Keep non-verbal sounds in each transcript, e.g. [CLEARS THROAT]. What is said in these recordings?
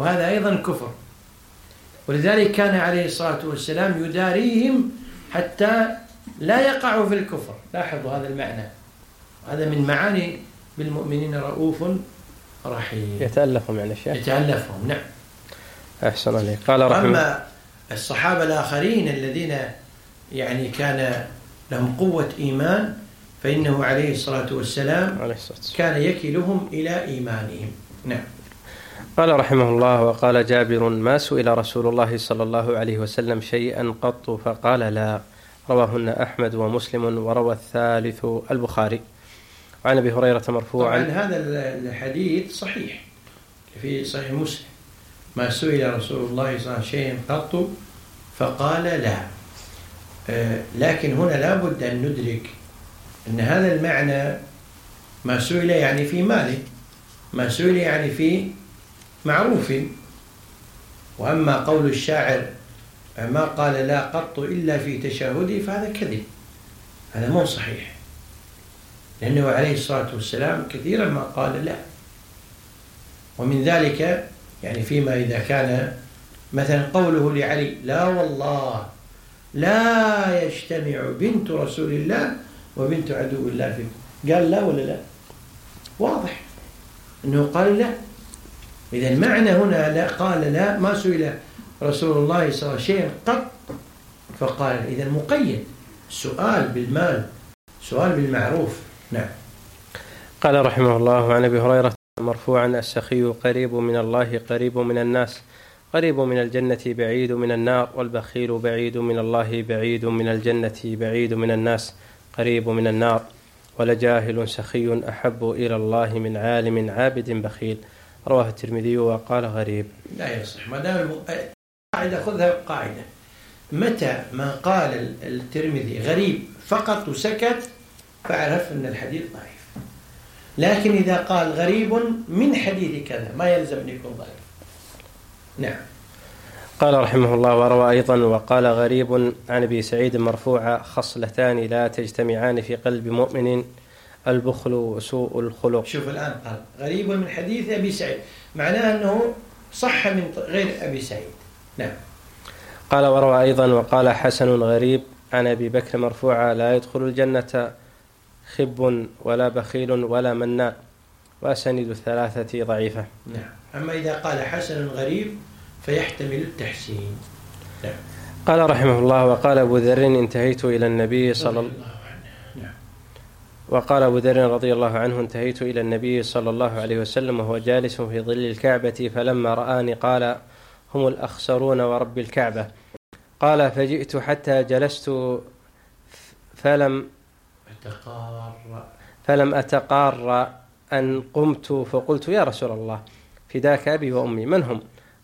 وهذا أيضا كفر. ولذلك كان عليه الصلاة والسلام يداريهم حتى لا يقعوا في الكفر. لاحظوا هذا المعنى. هذا من معاني بالمؤمنين رؤوف رحيم. يتألفهم يعني الشيخ. يتألفهم نعم. أحسن عليك. قال رحمه أما الصحابة الآخرين الذين يعني كان لهم قوة إيمان فإنه عليه الصلاة والسلام عليه الصلاة والسلام. كان يكلهم إلى إيمانهم. نعم. قال رحمه الله وقال جابر ما سئل رسول الله صلى الله عليه وسلم شيئا قط فقال لا رواهن أحمد ومسلم وروى الثالث البخاري وعن أبي هريرة طبعا مرفوعا هذا الحديث صحيح في صحيح مسلم. ما سئل رسول الله صلى الله عليه وسلم شيئا قط فقال لا آه، لكن هنا لابد أن ندرك أن هذا المعنى ما سئل يعني في ماله ما سئل يعني في معروف وأما قول الشاعر ما قال لا قط إلا في تشهده فهذا كذب. هذا مو صحيح. لأنه عليه الصلاة والسلام كثيرا ما قال لا. ومن ذلك يعني فيما إذا كان مثلا قوله لعلي لا والله لا يجتمع بنت رسول الله وبنت عدو الله فيكم. قال لا ولا لا؟ واضح. أنه قال لا. إذا المعنى هنا لا قال لا ما سئل رسول الله صلى الله عليه وسلم قط فقال إذا مقيد. السؤال بالمال سؤال بالمعروف. نعم. قال رحمه الله عن أبي هريرة مرفوعا السخي قريب من الله قريب من الناس قريب من الجنة بعيد من النار والبخيل بعيد من الله بعيد من الجنة بعيد من الناس قريب من النار. ولجاهل سخي أحب إلى الله من عالم عابد بخيل. رواه الترمذي وقال غريب. لا يصح ما دام قاعدة خذها قاعدة. متى ما قال الترمذي غريب فقط وسكت فاعرف أن الحديث ضعيف. لكن إذا قال غريب من حديث كذا ما يلزم أن يكون ضعيف. نعم. قال رحمه الله وروى أيضا وقال غريب عن أبي سعيد مرفوعا خصلتان لا تجتمعان في قلب مؤمن البخل وسوء الخلق. شوف الآن قال غريب من حديث أبي سعيد. معناه أنه صح من غير أبي سعيد. نعم. قال وروى أيضا وقال حسن غريب عن أبي بكر مرفوعا لا يدخل الجنة خب ولا بخيل ولا مناء. وأسانيد الثلاثة ضعيفة. نعم. أما إذا قال حسن غريب فيحتمل التحسين. نعم. قال رحمه الله وقال أبو ذر انتهيت إلى النبي صلى الله نعم وقال أبو ذر رضي الله عنه انتهيت إلى النبي صلى الله عليه وسلم وهو جالس في ظل الكعبة فلما رآني قال هم الأخسرون ورب الكعبة. قال فجئت حتى جلست فلم فلم أتقار أن قمت فقلت يا رسول الله فداك أبي وأمي من هم؟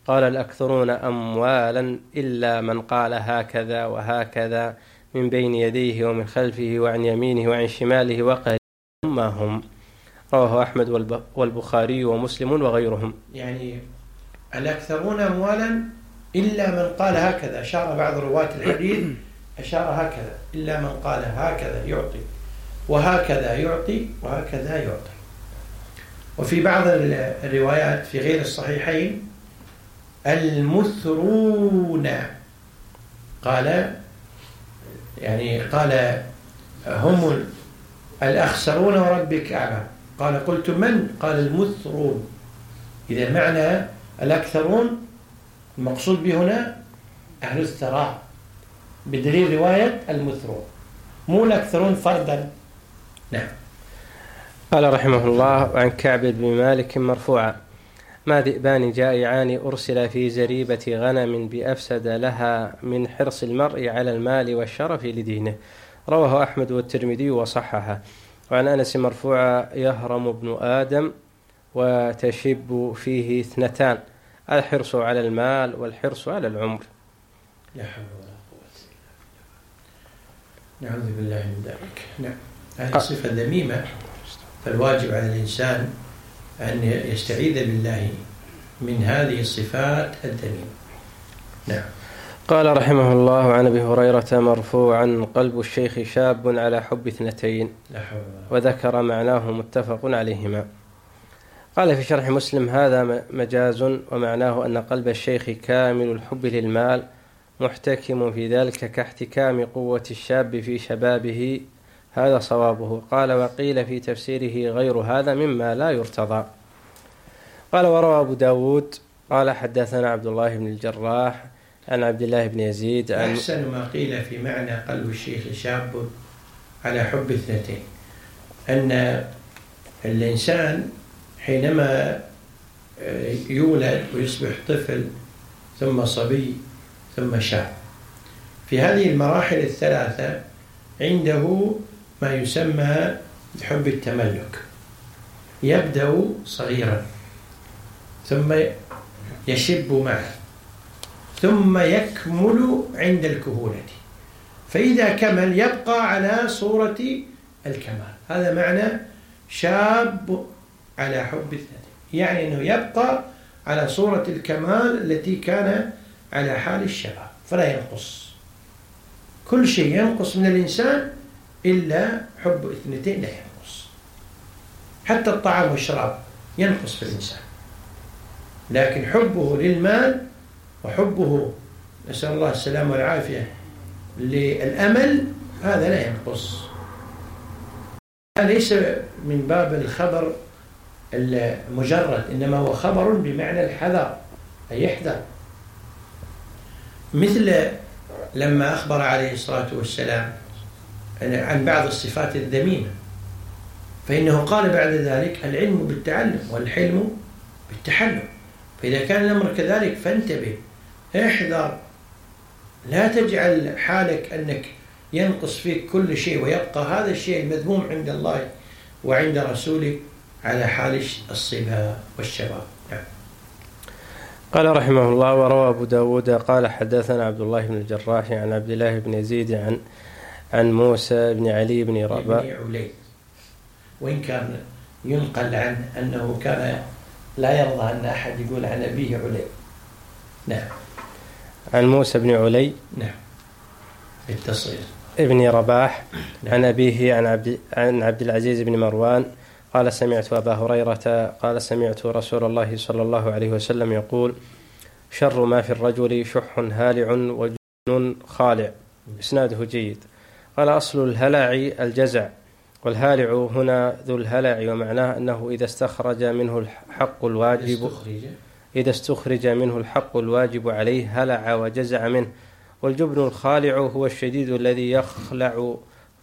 قال الأكثرون أموالا إلا من قال هكذا وهكذا. من بين يديه ومن خلفه وعن يمينه وعن شماله وقال ما هم؟ رواه أحمد والب- والبخاري ومسلم وغيرهم. يعني الأكثرون أموالا إلا من قال هكذا. أشار بعض رواة الحديث أشار هكذا. إلا من قال هكذا يعطي وهكذا يعطي وهكذا يعطي. وفي بعض ال- الروايات في غير الصحيحين المثرون قال يعني قال هم ال- الأخسرون ورب الكعبة. قال قلت من؟ قال المثرون. إذا معنى الأكثرون المقصود به هنا أهل الثراء. بدليل رواية المثرون. مو الأكثرون فردا. نعم. قال رحمه الله عن كعب بن مالك مرفوعا. ما ذئبان جائعان أرسل في زريبة غنم بأفسد لها من حرص المرء على المال والشرف لدينه. رواه أحمد والترمذي وصححه. وعن أنس مرفوعا يهرم ابن آدم وتشب فيه اثنتان. الحرص على المال والحرص على العمر. لا حول ولا قوة إلا بالله. نعوذ بالله من ذلك. نعم. هذه صفة ذميمة فالواجب على الإنسان أن يستعيذ بالله من هذه الصفات الذميمة نعم. قال رحمه الله عن أبي هريرة مرفوعا قلب الشيخ شاب على حب اثنتين وذكر معناه متفق عليهما. قال في شرح مسلم هذا مجاز ومعناه أن قلب الشيخ كامل الحب للمال محتكم في ذلك كاحتكام قوة الشاب في شبابه هذا صوابه. قال وقيل في تفسيره غير هذا مما لا يرتضى. قال وروى أبو داود قال حدثنا عبد الله بن الجراح عن عبد الله بن يزيد عن أحسن ما قيل في معنى قلب الشيخ شاب على حب اثنتين أن الإنسان حينما آه، يولد ويصبح طفل ثم صبي ثم شاب. في هذه المراحل الثلاثة عنده ما يسمى بحب التملك. يبدأ صغيرا ثم يشب معه ثم يكمل عند الكهولة. فإذا كمل يبقى على صورة الكمال. هذا معنى شاب على حب الثاني. يعني أنه يبقى على صورة الكمال التي كان على حال الشباب فلا ينقص. كل شيء ينقص من الإنسان إلا حب اثنتين لا ينقص. حتى الطعام والشراب ينقص في الإنسان. لكن حبه للمال وحبه نسأل الله السلامة والعافية للأمل هذا لا ينقص. ليس من باب الخبر المجرد إنما هو خبر بمعنى الحذر أي يحذر. مثل لما أخبر عليه الصلاة والسلام عن بعض الصفات الذميمة. فإنه قال بعد ذلك العلم بالتعلم والحلم بالتحلم. فإذا كان الأمر كذلك فانتبه احذر. لا تجعل حالك أنك ينقص فيك كل شيء ويبقى هذا الشيء المذموم عند الله وعند رسوله على حال الصبا والشباب نعم. قال رحمه الله وروى أبو داود قال حدثنا عبد الله بن الجراح عن عبد الله بن يزيد عن عن موسى بن علي بن رباح. ابن علي. وإن كان ينقل عنه أنه كان لا يرضى أن أحد يقول عن أبيه علي. نعم. عن موسى بن علي. نعم. بالتصغير ابن رباح. عن أبيه عن عبد عن عبد العزيز بن مروان. قال سمعت أبا هريرة. قال سمعت رسول الله صلى الله عليه وسلم يقول شر ما في الرجل شح هالع وجن خالع. إسناده جيد. قال أصل الهلع الجزع والهالع هنا ذو الهلع ومعناه أنه إذا استخرج منه الحق الواجب إذا استخرج منه الحق الواجب عليه هلع وجزع منه. والجبن الخالع هو الشديد الذي يخلع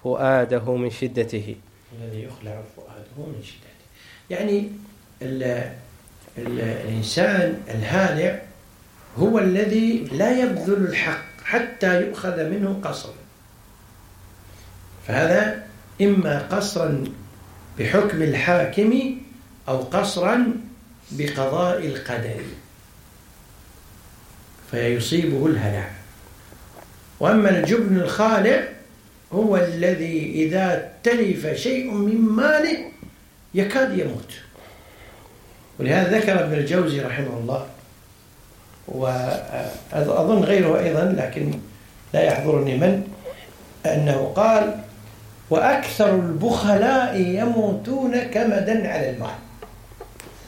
فؤاده من شدته. الذي يخلع فؤاده من شدته. يعني ال ال الإنسان الهالع هو الذي لا يبذل الحق حتى يؤخذ منه قصرا فهذا إما قصرا بحكم الحاكم أو قصرا بقضاء القدر. فيصيبه الهلع وأما الجبن الخالع هو الذي إذا تلف شيء من ماله يكاد يموت. ولهذا ذكر ابن الجوزي رحمه الله وأظن غيره أيضا لكن لا يحضرني من أنه قال وأكثر البخلاء يموتون كمدا على المال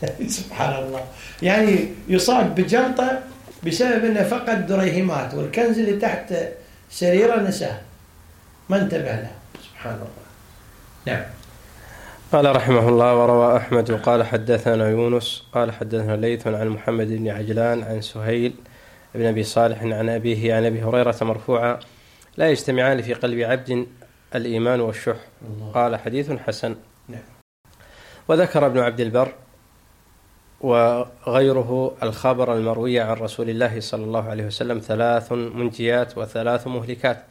[LAUGHS] سبحان الله يعني يصاب بجلطة بسبب أنه فقد دريهمات والكنز اللي تحت سريره نساه. ما انتبه له. سبحان الله نعم. قال رحمه الله وروى أحمد قال حدثنا يونس قال حدثنا ليث عن محمد بن عجلان عن سهيل بن أبي صالح عن أبيه عن أبي هريرة مرفوعا لا يجتمعان في قلب عبد الإيمان والشح. الله. قال حديث حسن. نعم. وذكر ابن عبد البر وغيره الخبر المروي عن رسول الله صلى الله عليه وسلم ثلاث منجيات وثلاث مهلكات.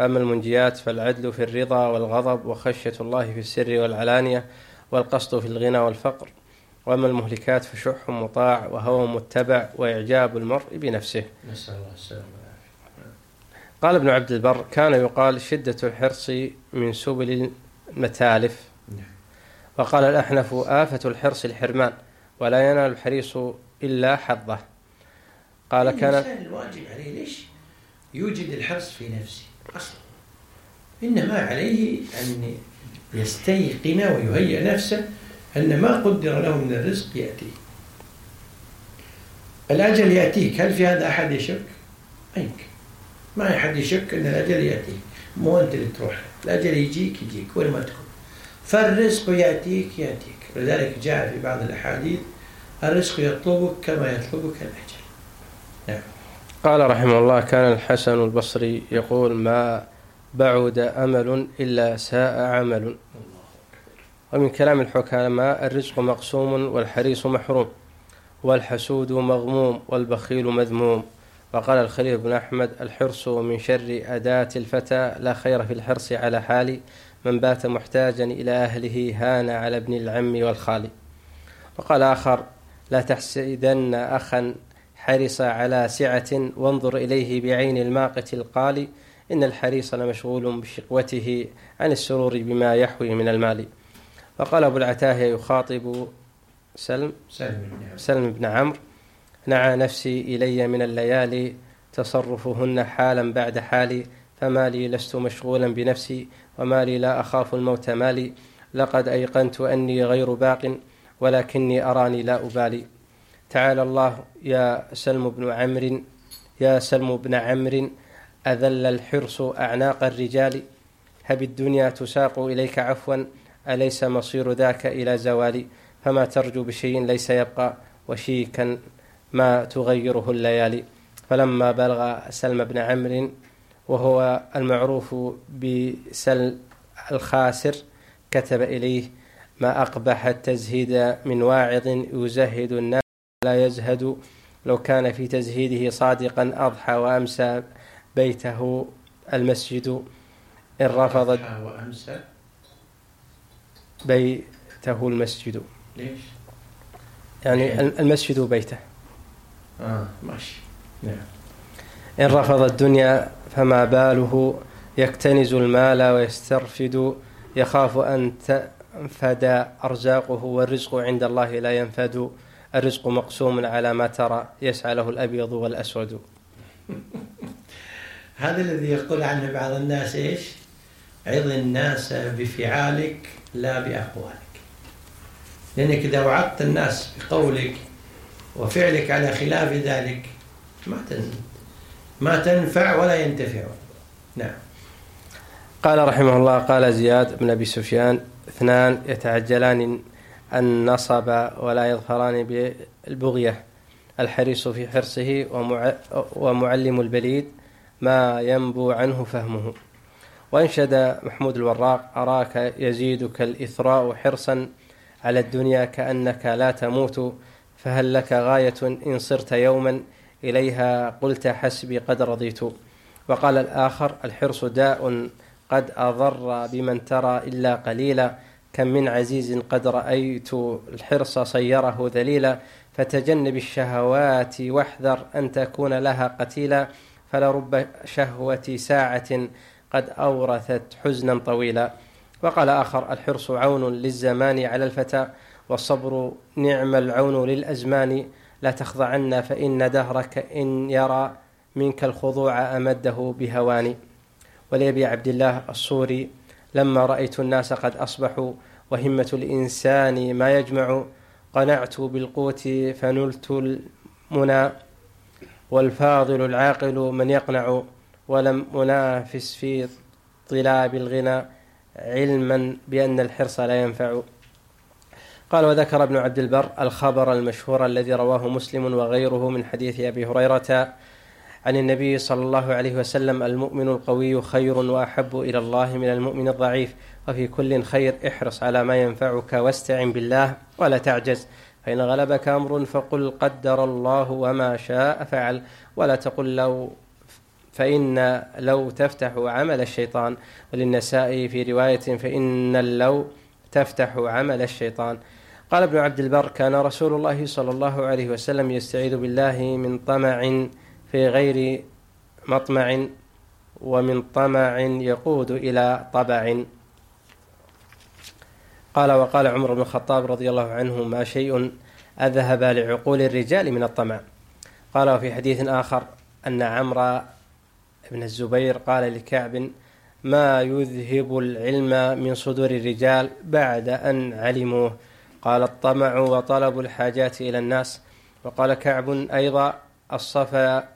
وأما المنجيات فالعدل في الرضا والغضب وخشية الله في السر والعلانية والقصد في الغنى والفقر. وأما المهلكات فشح مطاع وهوى متبع وإعجاب المرء بنفسه. نسأل الله السلامة. قال ابن عبد البر كان يقال شدة الحرص من سبل المتالف. وقال الأحنف آفة الحرص الحرمان ولا ينال الحريص إلا حظه. قال كان الإنسان الواجب عليه ليش؟ يوجد الحرص في نفسه أصلا. إنما عليه أن يستيقن ويهيئ نفسه أن ما قدر له من الرزق يأتيه الأجل يأتيك هل في هذا أحد يشك؟ ما يمكن. ما أحد يشك أن الأجل يأتيك. مو أنت اللي تروح. له. الأجل يجيك يجيك. وين ما تكون. فالرزق يأتيك يأتيك. لذلك جاء في بعض الأحاديث الرزق يطلبك كما يطلبك الأجل. نعم. قال رحمه الله كان الحسن البصري يقول ما بعد أمل إلا ساء عمل. ومن كلام الحكماء الرزق مقسوم والحريص محروم والحسود مغموم والبخيل مذموم. وقال الخليل بن أحمد الحرص من شر أداة الفتى لا خير في الحرص على حال من بات محتاجا إلى أهله هان على ابن العم والخال. وقال آخر لا تحسدن أخا حرص على سعة وانظر إليه بعين الماقت القال إن الحريص لمشغول بشقوته عن السرور بما يحوي من المال. وقال أبو العتاهية يخاطب سلم سلم سلم بن عمرو نعى نفسي إلي من الليالي تصرفهن حالا بعد حالي فما لي لست مشغولا بنفسي وما لي لا أخاف الموت مالي. لقد أيقنت أني غير باق ولكني أراني لا أبالي. تعالى الله يا سلم بن عمرو يا سلم بن عمرو أذل الحرص أعناق الرجال. هب الدنيا تساق إليك عفوا أليس مصير ذاك إلى زوال فما ترجو بشيء ليس يبقى وشيكا ما تغيره الليالي. فلما بلغ سلم بن عمرو وهو المعروف بسل الخاسر كتب إليه ما أقبح التزهيد من واعظ يزهد الناس لا يزهد. لو كان في تزهيده صادقا أضحى وأمسى بيته المسجد. إن رفض وأمسى بيته المسجد. ليش؟ يعني المسجد بيته. آه. ماشي. نعم. إن رفض الدنيا فما باله يكتنز المال ويسترفد يخاف أن تنفد أرزاقه والرزق عند الله لا ينفد. الرزق مقسوم على ما ترى يسعى له الأبيض والأسود. [LAUGHS] هذا الذي يقول عنه بعض الناس إيش؟ عظ الناس بفعالك لا بأقوالك. لأنك إذا وعدت الناس بقولك وفعلك على خلاف ذلك. ما ما تنفع ولا ينتفعون نعم. قال رحمه الله قال زياد بن أبي سفيان اثنان يتعجلان النصب ولا يظفران بالبغية. الحريص في حرصه ومع ومعلم البليد ما ينبو عنه فهمه. وانشد محمود الوراق أراك يزيدك الإثراء حرصا على الدنيا كأنك لا تموت فهل لك غاية إن صرت يوما إليها؟ قلت حسبي قد رضيت. وقال الآخر الحرص داء قد أضر بمن ترى إلا قليلا. كم من عزيز قد رأيت الحرص صيره ذليلا. فتجنب الشهوات واحذر أن تكون لها قتيلا. فلرب شهوة ساعة قد أورثت حزنا طويلا. وقال آخر الحرص عون للزمان على الفتى. والصبر نعم العون للأزمان. لا تخضعن فإن دهرك إن يرى منك الخضوع أمده بهوان. ولأبي عبد الله الصوري لما رأيت الناس قد أصبحوا وهمة الإنسان ما يجمع قنعت بالقوت فنلت المنى. والفاضل العاقل من يقنع ولم أنافس في طلاب الغنى علما بأن الحرص لا ينفع. قال وذكر ابن عبد البر الخبر المشهور الذي رواه مسلم وغيره من حديث أبي هريرة عن النبي صلى الله عليه وسلم المؤمن القوي خير وأحب إلى الله من المؤمن الضعيف وفي كل خير احرص على ما ينفعك واستعن بالله ولا تعجز فإن غلبك أمر فقل قدر الله وما شاء فعل ولا تقل لو فإن لو تفتح عمل الشيطان وللنساء في رواية فإن اللو تفتح عمل الشيطان. قال ابن عبد البر كان رسول الله صلى الله عليه وسلم يستعيذ بالله من طمع في غير مطمع ومن طمع يقود إلى طبع. قال وقال عمر بن الخطاب رضي الله عنه ما شيء أذهب لعقول الرجال من الطمع. قال وفي حديث آخر أن عمرو بن الزبير قال لكعب ما يذهب العلم من صدور الرجال بعد أن علموه قال الطمع وطلب الحاجات إلى الناس. وقال كعب أيضا الصفا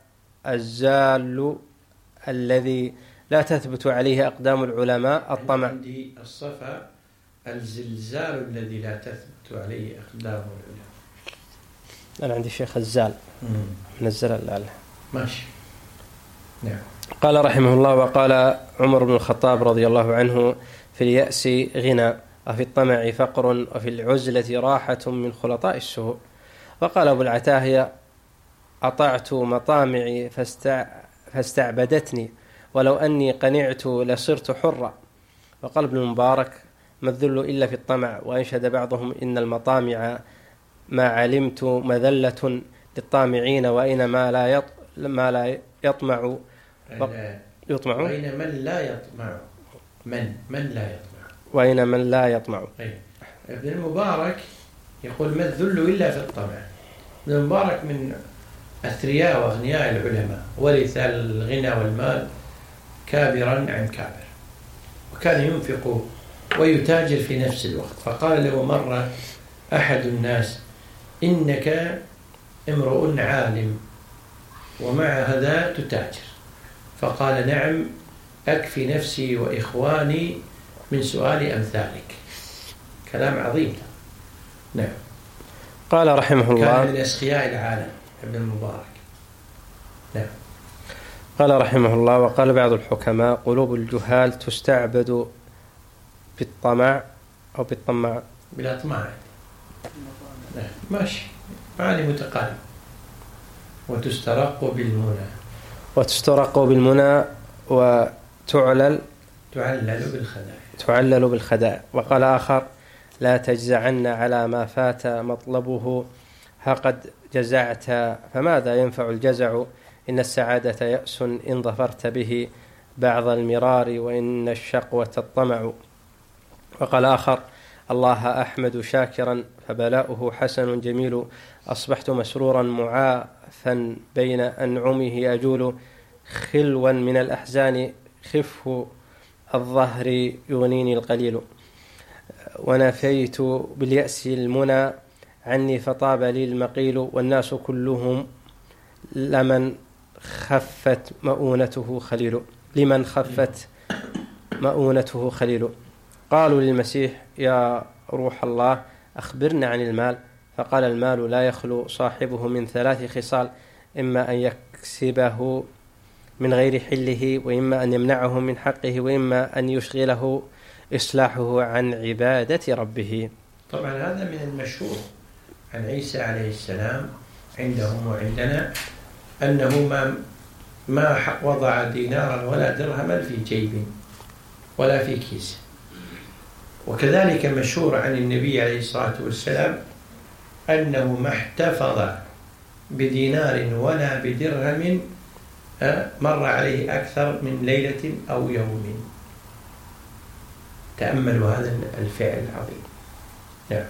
الزال الذي لا تثبت عليه أقدام العلماء الطمع. عندي الصفا الزلزال الذي لا تثبت عليه أقدام العلماء. أنا عندي شيخ الزال. من الزلل لعله ماشي. نعم. قال رحمه الله وقال عمر بن الخطاب رضي الله عنه في اليأس غنى. وفي الطمع فقر وفي العزلة راحة من خلطاء السوء وقال أبو العتاهية أطعت مطامعي فاستع فاستعبدتني ولو أني قنعت لصرت حرا. وقال ابن المبارك ما الذل إلا في الطمع وأنشد بعضهم إن المطامع ما علمت مذلة للطامعين وأينما لا يط... ما لا يطمع. لا- يطمع؟ بين من لا يطمع؟ من من لا يطمع؟ وأين من لا يطمع. طيب. ابن المبارك يقول ما الذل إلا في الطمع ابن المبارك من أثرياء وأغنياء العلماء. ورث الغنى والمال كابرا عن كابر. وكان ينفق ويتاجر في نفس الوقت. فقال له مرة أحد الناس إنك امرؤ عالم ومع هذا تتاجر. فقال نعم أكفي نفسي وإخواني من سؤال أمثالك كلام عظيم. نعم. قال رحمه كان الله من أسخياء العالم ابن المبارك. نعم. قال رحمه الله وقال بعض الحكماء قلوب الجهال تستعبد بالطمع أو بالطمع. بالأطماع نعم. ماشي. معاني متقاربة وتسترق بالمنى. وتسترق بالمنى وتعلل. تعلل بالخدايا تعلل بالخداع وقال آخر لا تجزعن على ما فات مطلبه. ها قد جزعت. فماذا ينفع الجزع؟ إن السعادة يأس إن ظفرت به بعض المرار وإن الشقوة الطمع. وقال آخر الله أحمد شاكرا فبلاؤه حسن جميل. أصبحت مسرورا معافا بين أنعمه. أجول خلوا من الأحزان خفه الظهر يغنيني القليل. ونفيت باليأس المنى عني فطاب لي المقيل والناس كلهم لمن خفت مؤونته خليل. لمن خفت مؤونته خليل. قالوا للمسيح يا روح الله أخبرنا عن المال. فقال المال لا يخلو صاحبه من ثلاث خصال إما أن يكسبه من غير حله وإما أن يمنعه من حقه وإما أن يشغله إصلاحه عن عبادة ربه. طبعا هذا من المشهور عن عيسى عليه السلام عندهم وعندنا أنه ما ما وضع دينارا ولا درهما في جيب ولا في كيس. وكذلك مشهور عن النبي عليه الصلاة والسلام أنه ما احتفظ بدينار ولا بدرهم مر عليه أكثر من ليلة أو يوم. تأملوا هذا الفعل العظيم. نعم.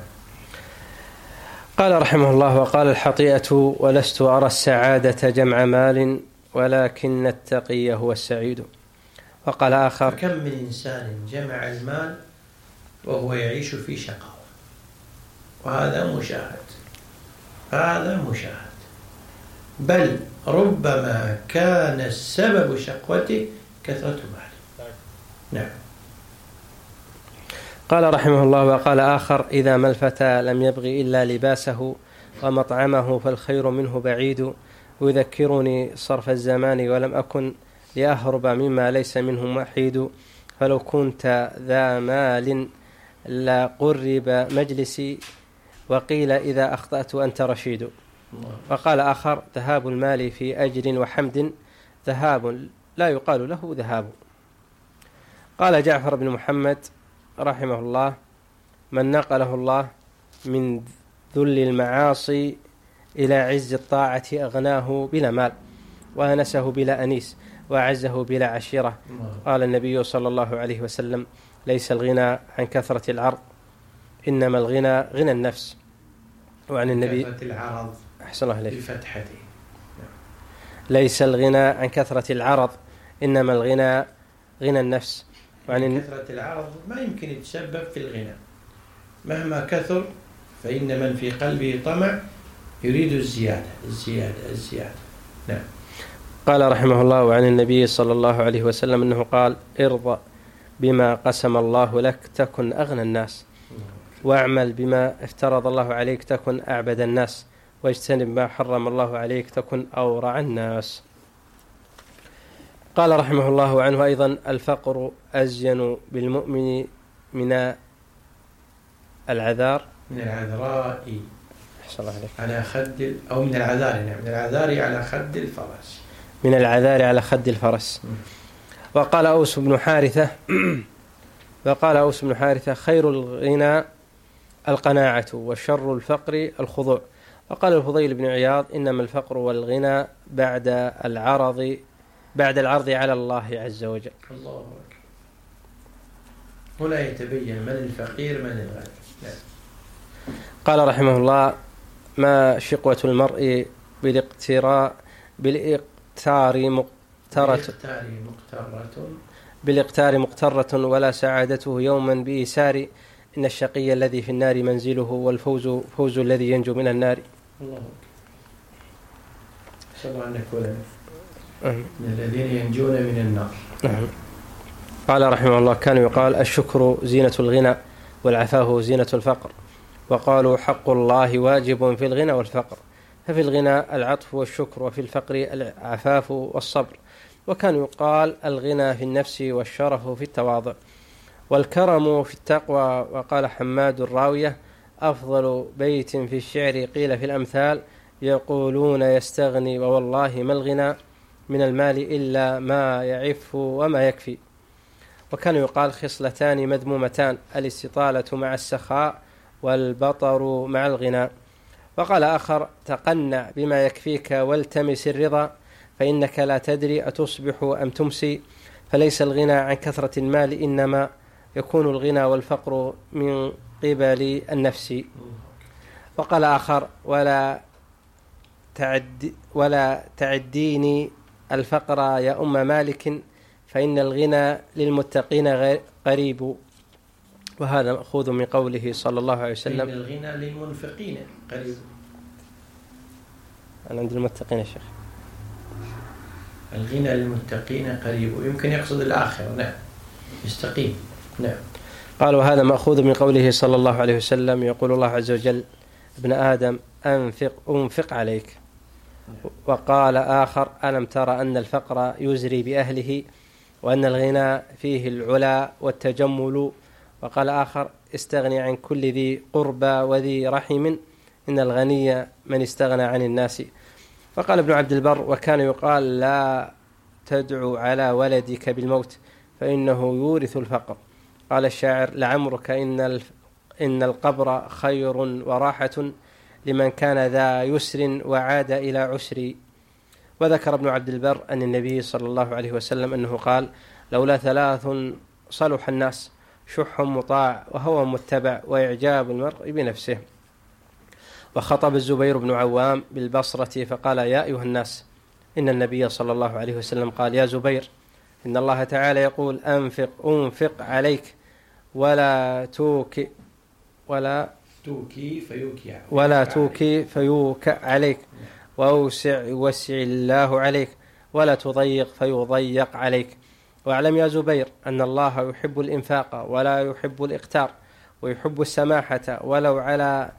قال رحمه الله وقال الحطيئة ولست أرى السعادة جمع مال ولكن التقي هو السعيد. وقال آخر فكم من إنسان جمع المال وهو يعيش في شقاوة؟ وهذا مشاهد. هذا مشاهد. بل ربما كان سبب شقوته كثرة ماله نعم. قال رحمه الله وقال آخر إذا ما الفتى لم يبغ إلا لباسه ومطعمه فالخير منه بعيد. يذكرني صرف الزمان ولم أكن لأهرب مما ليس منه محيد. فلو كنت ذا مال لقرب مجلسي وقيل إذا أخطأت أنت رشيد. وقال آخر ذهاب المال في أجر وحمد ذهاب لا يقال له ذهاب. قال جعفر بن محمد رحمه الله من نقله الله من ذل المعاصي إلى عز الطاعة أغناه بلا مال وأنسه بلا أنيس وأعزه بلا عشيرة. قال النبي صلى الله عليه وسلم ليس الغنى عن كثرة العرض إنما الغنى غنى النفس. وعن النبي كثرة العرض. أحسن الله إليك. بفتحته. ليس الغنى عن كثرة العرض إنما الغنى غنى النفس. وعن الن- كثرة العرض ما يمكن يتسبب في الغنى. مهما كثر فإن من في قلبه طمع يريد الزيادة الزيادة الزيادة. نعم. قال رحمه الله وعن النبي صلى الله عليه وسلم أنه قال ارضى بما قسم الله لك تكن أغنى الناس واعمل بما افترض الله عليك تكن أعبد الناس. واجتنب ما حرم الله عليك تكن أورع الناس. قال رحمه الله عنه أيضا الفقر أزين بالمؤمن من العذار. من العذراء. الله عليك. على خد أو من العذار نعم من العذار على خد الفرس. من العذار على خد الفرس. وقال أوس بن حارثة [CLEARS THROAT] وقال أوس بن حارثة خير الغنى القناعة وشر الفقر الخضوع. وقال الفضيل بن عياض إنما الفقر والغنى بعد العرض بعد العرض على الله عز وجل. الله أكبر. هنا يتبين من الفقير من الغني. نعم. قال رحمه الله ما شقوة المرء بالاقتراء بالاقتار مقترة. بالاقتار مقترة ولا سعادته يوما بإيسار إن الشقي الذي في النار منزله والفوز فوز الذي ينجو من النار. الله أن نكون. من الذين ينجون من النار. نعم. قال رحمه الله كان يقال الشكر زينة الغنى والعفاف زينة الفقر وقالوا حق الله واجب في الغنى والفقر. ففي الغنى العطف والشكر وفي الفقر العفاف والصبر. وكان يقال الغنى في النفس والشرف في التواضع. والكرم في التقوى وقال حماد الراوية أفضل بيت في الشعر قيل في الأمثال يقولون يستغني ووالله ما الغنى من المال إلا ما يعف وما يكفي. وكان يقال خصلتان مذمومتان الاستطالة مع السخاء والبطر مع الغنى. وقال آخر تقنع بما يكفيك والتمس الرضا فإنك لا تدري أتصبح أم تمسي فليس الغنى عن كثرة المال إنما يكون الغنى والفقر من قبل النفس. وقال آخر ولا تعد ولا تعديني الفقر يا أم مالك فإن الغنى للمتقين قريب. وهذا مأخوذ من قوله صلى الله عليه وسلم. الغنى للمنفقين قريب. أنا عند المتقين يا شيخ. الغنى للمتقين قريب. ويمكن يقصد الآخرة نعم يستقيم. نعم. قال وهذا مأخوذ من قوله صلى الله عليه وسلم يقول الله عز وجل ابن آدم أنفق أنفق عليك. وقال آخر ألم ترى أن الفقر يزري بأهله وأن الغنى فيه العلا والتجمل؟ وقال آخر استغني عن كل ذي قربى وذي رحم إن الغني من استغنى عن الناس. وقال ابن عبد البر وكان يقال لا تدعو على ولدك بالموت فإنه يورث الفقر. قال الشاعر لعمرك إن إن القبر خير وراحة لمن كان ذا يسر وعاد إلى عسر. وذكر ابن عبد البر أن النبي صلى الله عليه وسلم أنه قال لولا ثلاث صلح الناس شح مطاع وهوى متبع وإعجاب المرء بنفسه. وخطب الزبير بن عوام بالبصرة فقال يا أيها الناس إن النبي صلى الله عليه وسلم قال يا زبير إن الله تعالى يقول أنفق أنفق عليك ولا توك ولا توكي فيوكي ولا توكي فيوك عليك. وأوسع يوسع الله عليك. ولا تضيق فيضيق عليك. واعلم يا زبير أن الله يحب الإنفاق ولا يحب الإقتار ويحب السماحة ولو على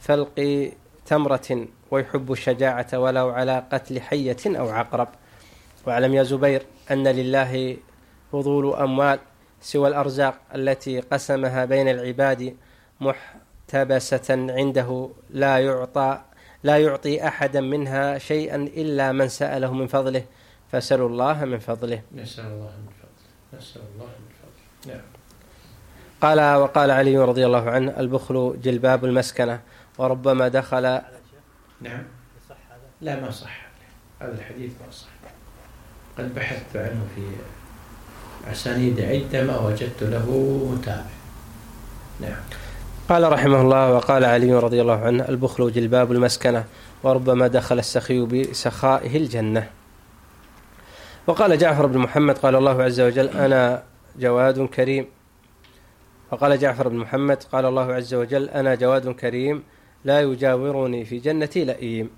فلق تمرة ويحب الشجاعة ولو على قتل حية أو عقرب. واعلم يا زبير أن لله فضول أموال سوى الأرزاق التي قسمها بين العباد محتبسة عنده لا يعطى لا يعطي أحدا منها شيئا إلا من سأله من فضله. فاسألوا الله من فضله. نسأل الله من فضله. نسأل الله من فضله. نعم. قال وقال علي رضي الله عنه البخل جلباب المسكنة وربما دخل نعم. لا ما صح. هذا الحديث ما صح. قد بحثت عنه في أسانيد عدة ما وجدت له متابع. نعم. قال رحمه الله وقال علي رضي الله عنه البخل جلباب المسكنة وربما دخل السخي بسخائه الجنة. وقال جعفر بن محمد قال الله عز وجل أنا جواد كريم. وقال جعفر بن محمد قال الله عز وجل أنا جواد كريم لا يجاورني في جنتي لئيم.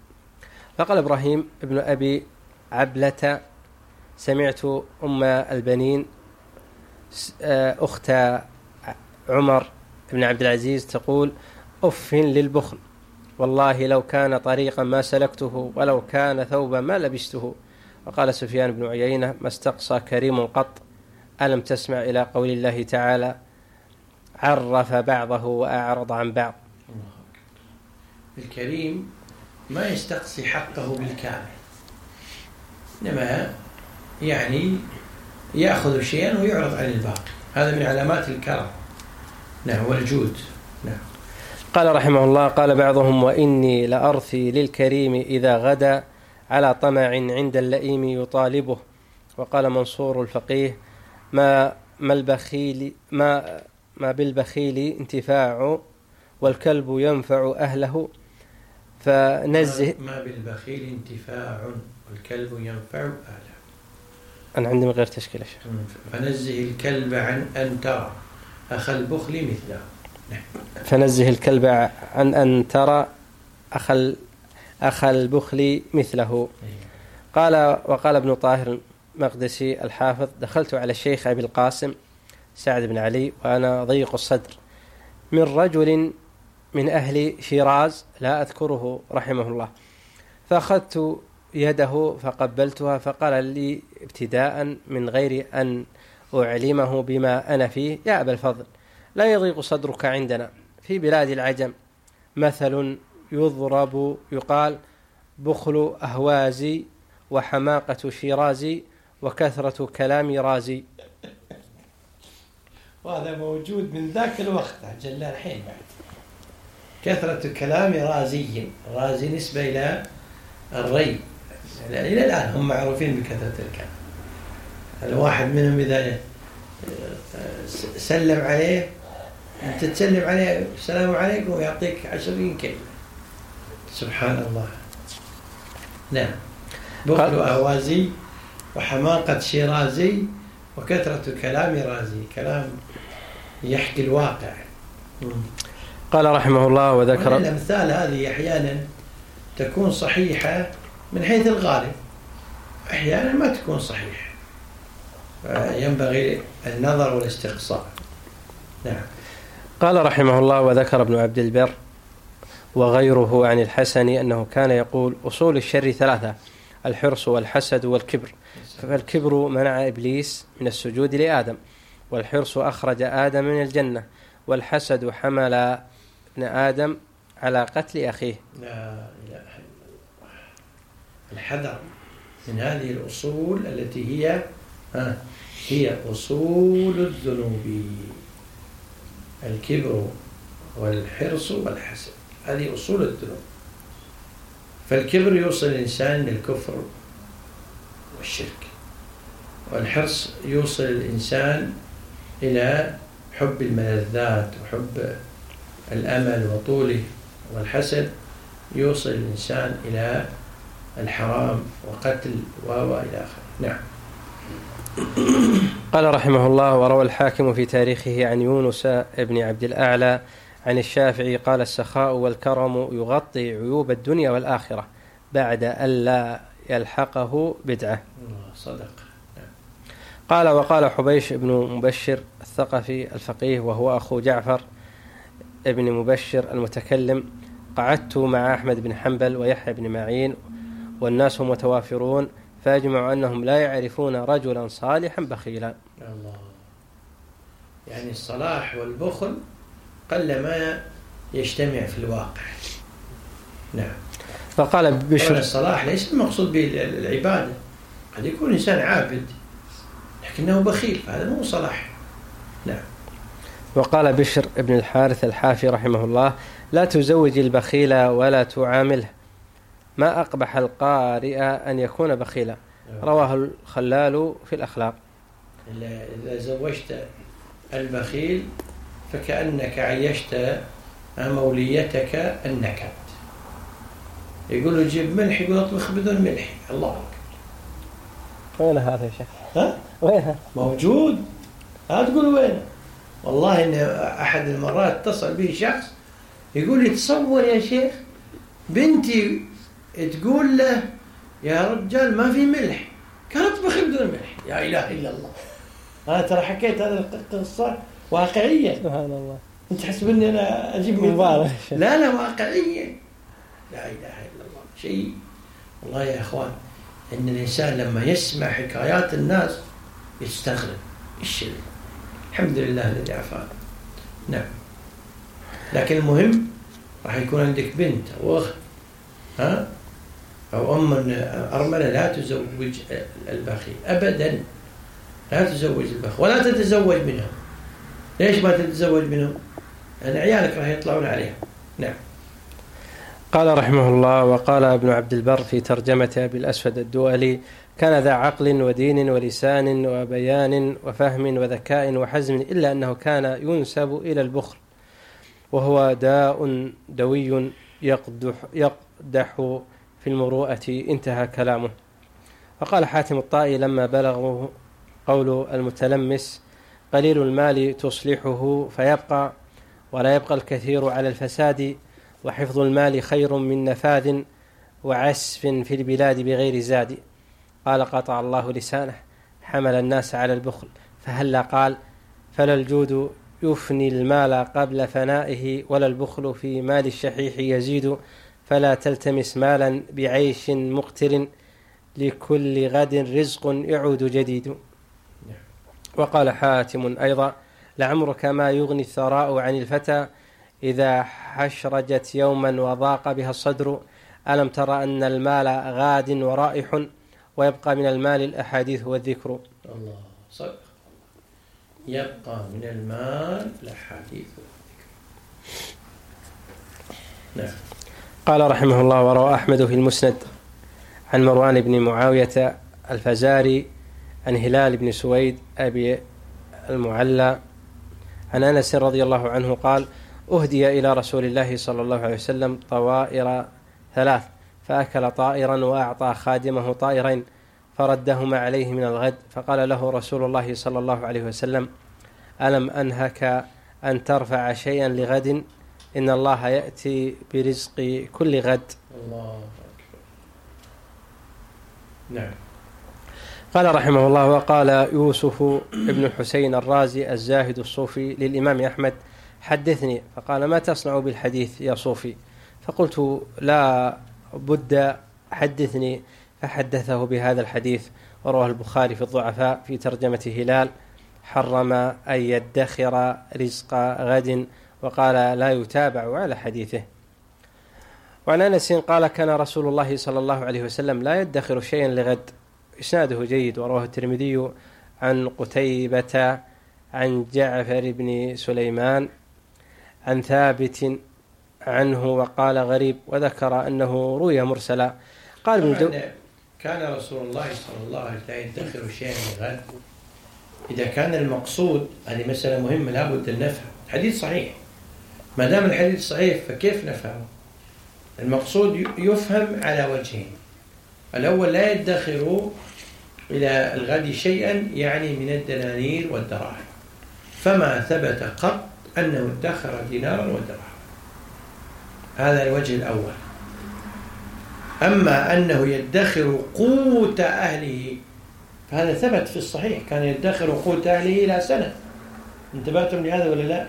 فقال إبراهيم ابن أبي عبلة سمعت أم البنين آه، أخت عمر بن عبد العزيز تقول أف للبخل والله لو كان طريقا ما سلكته ولو كان ثوبا ما لبسته. وقال سفيان بن عيينة ما استقصى كريم قط ألم تسمع إلى قول الله تعالى عرف بعضه وأعرض عن بعض. الكريم ما يستقصي حقه بالكامل إنما يعني يأخذ شيئا ويعرض عن الباقي. هذا من علامات الكرم. نعم والجود. نعم. قال رحمه الله قال بعضهم وإني لأرثي للكريم إذا غدا على طمع عند اللئيم يطالبه. وقال منصور الفقيه ما ما البخيل ما ما بالبخيل انتفاع والكلب ينفع أهله. فنزه ما بالبخيل انتفاع والكلب ينفع أهله. أنا عندي من غير تشكيل يا شيخ. فنزه الكلب عن أن ترى أخ البخل مثله. نعم. فنزه الكلب عن أن ترى أخ أخ البخل مثله. قال وقال ابن طاهر المقدسي الحافظ دخلت على الشيخ أبي القاسم سعد بن علي وأنا ضيق الصدر. من رجل من أهل شيراز لا أذكره رحمه الله. فأخذت يده فقبلتها فقال لي ابتداء من غير أن أعلمه بما أنا فيه. يا أبا الفضل لا يضيق صدرك عندنا. في بلاد العجم مثل يضرب يقال بخل أهوازي وحماقة شيرازي وكثرة كلام رازي. وهذا موجود من ذاك الوقت أجل الحين بعد. كثرة كلام رازي رازي نسبة إلى الري. يعني إلى الآن هم معروفين بكثرة الكلام. الواحد منهم إذا سلم عليه أنت تسلم عليه السلام عليكم ويعطيك عشرين كلمة. سبحان الله. نعم. بخل أهوازي وحماقة شيرازي وكثرة كلام رازي. كلام يحكي الواقع. قال رحمه الله وذكر الأمثال هذه أحيانا تكون صحيحة من حيث الغالب أحيانا ما تكون صحيحة ينبغي النظر والاستقصاء. نعم. قال رحمه الله وذكر ابن عبد البر وغيره عن الحسن أنه كان يقول أصول الشر ثلاثة الحرص والحسد والكبر. فالكبر منع إبليس من السجود لآدم والحرص أخرج آدم من الجنة والحسد حمل ابن آدم على قتل أخيه. لا الله الحذر من هذه الأصول التي هي ها هي أصول الذنوب. الكبر والحرص والحسد هذه أصول الذنوب. فالكبر يوصل الإنسان للكفر والشرك والحرص يوصل الإنسان إلى حب الملذات وحب الأمل وطوله والحسد يوصل الإنسان إلى الحرام وقتل و إلى آخره. نعم. قال رحمه الله وروى الحاكم في تاريخه عن يونس بن عبد الأعلى عن الشافعي قال السخاء والكرم يغطي عيوب الدنيا والآخرة بعد ألا يلحقه بدعة. صدق. قال وقال حبيش بن مبشر الثقفي الفقيه وهو أخو جعفر ابن مبشر المتكلم قعدت مع أحمد بن حنبل ويحيى بن معين والناس متوافرون فأجمعوا أنهم لا يعرفون رجلا صالحا بخيلا. الله. يعني الصلاح والبخل قل ما يجتمع في الواقع. نعم. فقال بشر الصلاح ليس المقصود به العبادة. قد يكون إنسان عابد لكنه بخيل هذا مو صلاح. نعم. وقال بشر بن الحارث الحافي رحمه الله لا تزوج البخيل ولا تعامله. ما أقبح القارئ أن يكون بخيلا. رواه الخلال في الأخلاق. إذا زوجت البخيل فكأنك عيشت موليتك النكد. يقول جيب ملح يقول اطبخ بدون ملح. الله أكبر. وين هذا يا شيخ؟ ها؟ وين؟ موجود. لا تقول وين؟ والله إن أحد المرات اتصل به شخص يقول لي تصور يا شيخ بنتي تقول له يا رجال ما في ملح قال اطبخ بدون ملح. يا إله إلا الله. أنا ترى حكيت هذه القصة واقعية. سبحان الله. أنت تحسب اني أنا أجيب مبالغ لا لا واقعية. لا إله إلا الله. شيء. والله يا إخوان إن الإنسان لما يسمع حكايات الناس يستغرب. إيش الحمد لله الذي عافانا نعم. لكن المهم راح يكون عندك بنت أو أخت. ها؟ أو أم أرملة لا تزوج البخيل ابدا. لا تزوج البخيل ولا تتزوج منهم ليش ما تتزوج منهم؟ لأن عيالك راح يطلعون عليها. نعم. قال رحمه الله وقال ابن عبد البر في ترجمة أبي الأسود الدؤلي كان ذا عقل ودين ولسان وبيان وفهم وذكاء وحزم إلا أنه كان ينسب إلى البخل وهو داء دوي يقدح, يقدح في المروءة انتهى كلامه. وقال حاتم الطائي لما بلغه قول المتلمس قليل المال تصلحه فيبقى ولا يبقى الكثير على الفساد وحفظ المال خير من نفاذ وعسف في البلاد بغير زاد. قال قطع الله لسانه حمل الناس على البخل. فهلا قال فلا الجود يفني المال قبل فنائه ولا البخل في مال الشحيح يزيد. فلا تلتمس مالا بعيش مقتر لكل غد رزق يعود جديد. وقال حاتم أيضا لعمرك ما يغني الثراء عن الفتى إذا حشرجت يوما وضاق بها الصدر. ألم ترى أن المال غاد ورائح ويبقى من المال الأحاديث والذكر. الله صدق. يبقى من المال الأحاديث والذكر. نعم. قال رحمه الله وروى أحمد في المسند عن مروان بن معاوية الفزاري عن هلال بن سويد أبي المعلى عن أنس رضي الله عنه قال أهدي إلى رسول الله صلى الله عليه وسلم طوائر ثلاث فأكل طائرا وأعطى خادمه طائرين فردهما عليه من الغد فقال له رسول الله صلى الله عليه وسلم ألم أنهك أن ترفع شيئا لغد؟ إن الله يأتي برزق كل غد. الله أكبر. نعم. قال رحمه الله وقال يوسف بن حسين الرازي الزاهد الصوفي للإمام أحمد حدثني. فقال ما تصنع بالحديث يا صوفي؟ فقلت لا بد حدثني. فحدثه بهذا الحديث ورواه البخاري في الضعفاء في ترجمة هلال حرم أن يدخر رزق غد. وقال لا يتابع على حديثه. وعن أنس قال كان رسول الله صلى الله عليه وسلم لا يدخر شيئا لغد. إسناده جيد ورواه الترمذي عن قتيبة عن جعفر بن سليمان عن ثابت عنه وقال غريب وذكر أنه روي مرسلا. قال ابن. كان رسول الله صلى الله عليه وسلم يدخر شيئا لغد. إذا كان المقصود هذه مسألة مهمة لابد أن نفهم. الحديث صحيح. ما دام الحديث صحيح فكيف نفهمه؟ المقصود يفهم على وجهين. الأول لا يدخر إلى الغد شيئا يعني من الدنانير والدراهم. فما ثبت قط أنه ادخر دينارا ودرهم هذا الوجه الأول. أما أنه يدخر قوت أهله فهذا ثبت في الصحيح. كان يدخر قوت أهله إلى سنة. انتبهتم لهذا ولا لا؟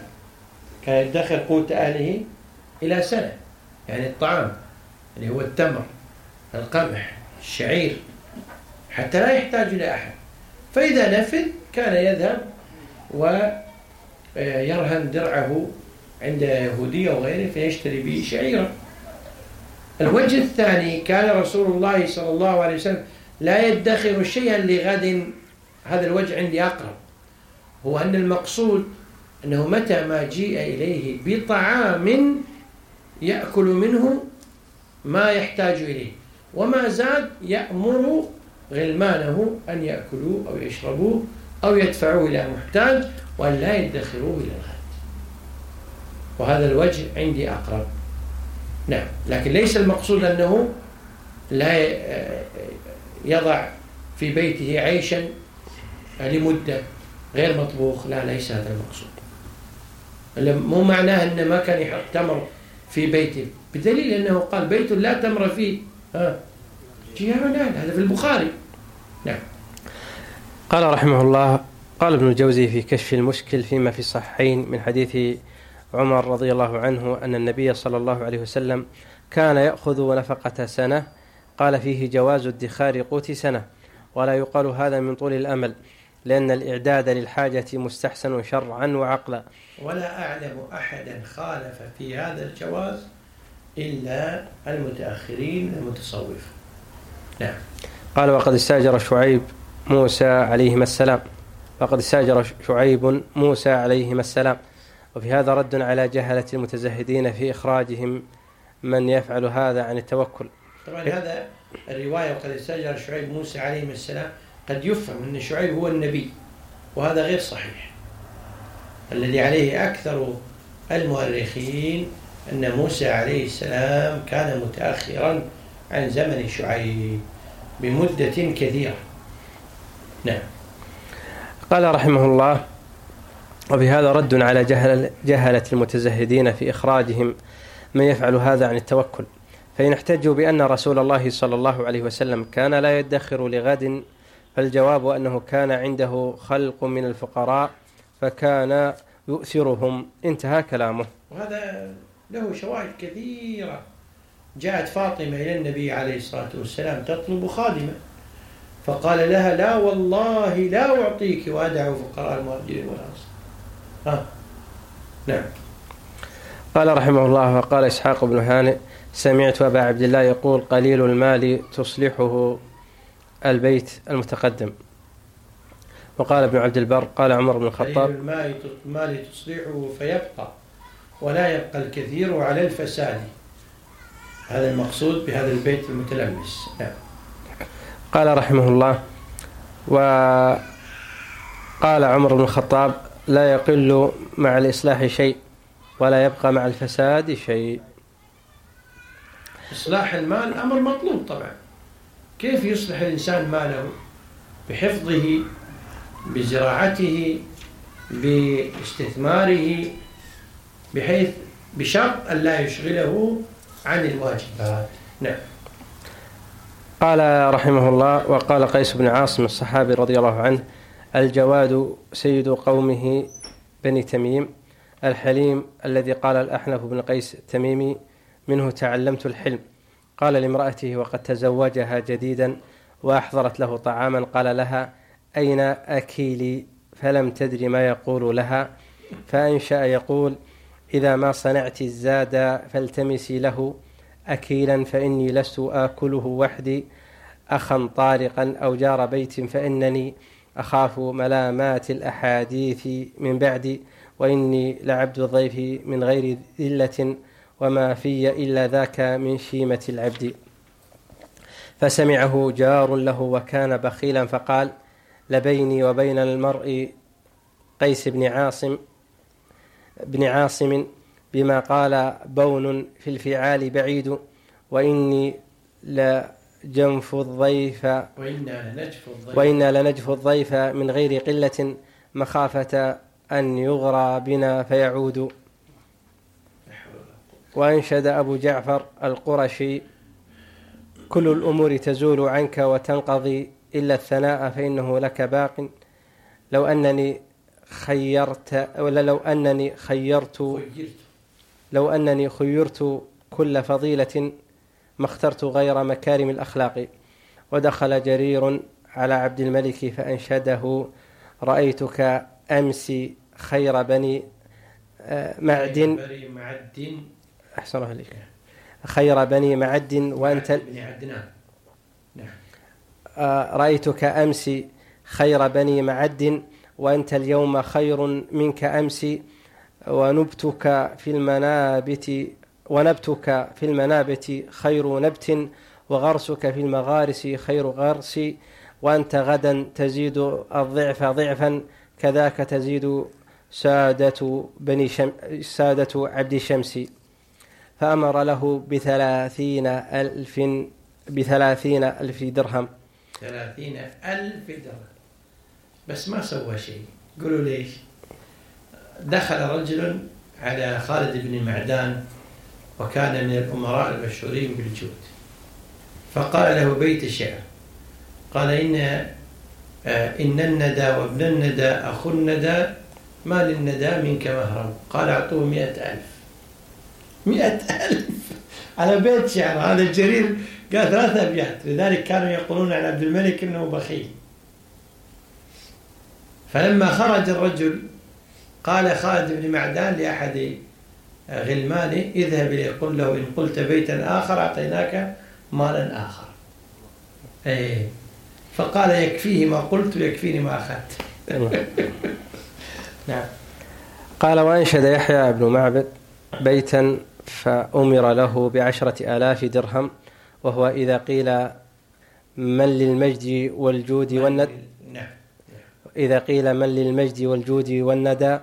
يدخر قوت أهله إلى سنة. يعني الطعام اللي هو التمر القمح الشعير حتى لا يحتاج إلى أحد. فإذا نفذ كان يذهب ويرهن درعه عند يهودي أو غيره فيشتري به شعيرا. الوجه الثاني كان رسول الله صلى الله عليه وسلم لا يدخر شيئا لغد. هذا الوجه عندي أقرب. هو أن المقصود أنه متى ما جيء إليه بطعام يأكل منه ما يحتاج إليه وما زاد يأمر غلمانه أن يأكلوه أو يشربوه أو يدفعوه إلى محتاج وأن لا يدخروه إلى الغد. وهذا الوجه عندي أقرب. نعم لكن ليس المقصود أنه لا يضع في بيته عيشا لمدة غير مطبوخ لا ليس هذا المقصود. مو معناه أنه ما كان يحط تمر في بيته بدليل أنه قال بيت لا تمر فيه. ها. جياع هذا في البخاري. نعم. قال رحمه الله قال ابن الجوزي في كشف المشكل فيما في الصحيحين من حديث عمر رضي الله عنه أن النبي صلى الله عليه وسلم كان يأخذ نفقة سنة قال فيه جواز ادخار قوت سنة ولا يقال هذا من طول الأمل. لأن الإعداد للحاجة مستحسن شرعا وعقلا. ولا أعلم أحدا خالف في هذا الجواز إلا المتأخرين المتصوفة نعم. قال وقد استاجر شعيب موسى عليهما السلام. وقد استاجر شعيب موسى عليهما السلام. وفي هذا رد على جهلة المتزهدين في إخراجهم من يفعل هذا عن التوكل. طبعا هذا الرواية وقد استاجر شعيب موسى عليه السلام قد يفهم أن شعيب هو النبي وهذا غير صحيح. الذي عليه أكثر المؤرخين أن موسى عليه السلام كان متأخرا عن زمن شعيب بمدة كثيرة. نعم. قال رحمه الله وبهذا رد على جهل جهلة المتزهدين في إخراجهم من يفعل هذا عن التوكل. فإن احتجوا بأن رسول الله صلى الله عليه وسلم كان لا يدخر لغد فالجواب أنه كان عنده خلق من الفقراء فكان يؤثرهم. انتهى كلامه. وهذا له شواهد كثيرة. جاءت فاطمة إلى النبي عليه الصلاة والسلام تطلب خادمة. فقال لها لا والله لا أعطيك وأدعو فقراء المهاجرين والأنصار. ها؟ نعم. قال رحمه الله وقال إسحاق بن هانئ سمعت أبا عبد الله يقول قليل المال تصلحه. البيت المتقدم. وقال ابن عبد البر قال عمر بن الخطاب المال تصلحه فيبقى ولا يبقى الكثير على الفساد. هذا المقصود بهذا البيت المتلمس. نعم. قال رحمه الله وقال عمر بن الخطاب لا يقل مع الإصلاح شيء ولا يبقى مع الفساد شيء. إصلاح المال أمر مطلوب طبعا. كيف يصلح الإنسان ماله؟ بحفظه بزراعته باستثماره بحيث بشرط أن لا يشغله عن الواجبات. نعم. قال رحمه الله وقال قيس بن عاصم الصحابي رضي الله عنه الجواد سيد قومه بني تميم الحليم الذي قال الأحنف بن قيس التميمي منه تعلمت الحلم. قال لامرأته وقد تزوجها جديدا وأحضرت له طعاما. قال لها أين أكيلي؟ فلم تدري ما يقول لها. فأنشأ يقول إذا ما صنعت الزاد فالتمسي له أكيلا فإني لست آكله وحدي أخا طارقا أو جار بيت فإنني أخاف ملامات الأحاديث من بعدي وإني لعبد الضيف من غير ذلة. وما في إلا ذاك من شيمة العبد. فسمعه جار له وكان بخيلا فقال لبيني وبين المرء قيس بن عاصم بن عاصم بما قال بون في الفعال بعيد وإني لجنف الضيف وإنا لنجف الضيف. وإنا لنجف الضيف من غير قلة مخافة أن يغرى بنا فيعود. وأنشد أبو جعفر القرشي كل الأمور تزول عنك وتنقضي إلا الثناء فإنه لك باق. لو أنني خيرت ولا لو أنني خيرت لو أنني خيرت كل فضيلة ما اخترت غير مكارم الأخلاق. ودخل جرير على عبد الملك فأنشده رأيتك أمس خير بني آه، معدن. أحسن الله عليك خير بني معد وأنت بن عدنان نعم. آه، رأيتك أمس خير بني معد وأنت اليوم خير منك أمس ونبتك في المنابت ونبتك في المنابت خير نبت وغرسك في المغارس خير غرس وأنت غدا تزيد الضعف ضعفا كذاك تزيد سادة بني شم سادة عبد شمس فأمر له بثلاثين ألف بثلاثين ألف درهم. ثلاثين ألف درهم. بس ما سوى شيء. قولوا ليش؟ دخل رجل على خالد بن معدان وكان من الأمراء المشهورين بالجود. فقال له بيت شعر قال إن آه، إن الندى وابن الندى أخو الندى ما للندى منك مهرب قال أعطوه مئة ألف. مئة ألف. على بيت شعر هذا الجرير قال ثلاثة أبيات. لذلك كانوا يقولون عن عبد الملك أنه بخيل. فلما خرج الرجل قال خالد بن معدان لأحد غلمانه اذهب إليه. قل له إن قلت بيتا آخر أعطيناك مالا آخر. أيه. فقال يكفيه ما قلت ويكفيني ما أخذت. نعم. قال وأنشد يحيى بن معبد بيتا فأمر له بعشرة آلاف درهم وهو إذا قيل من للمجد والجود والندى إذا قيل من للمجد والجود والندى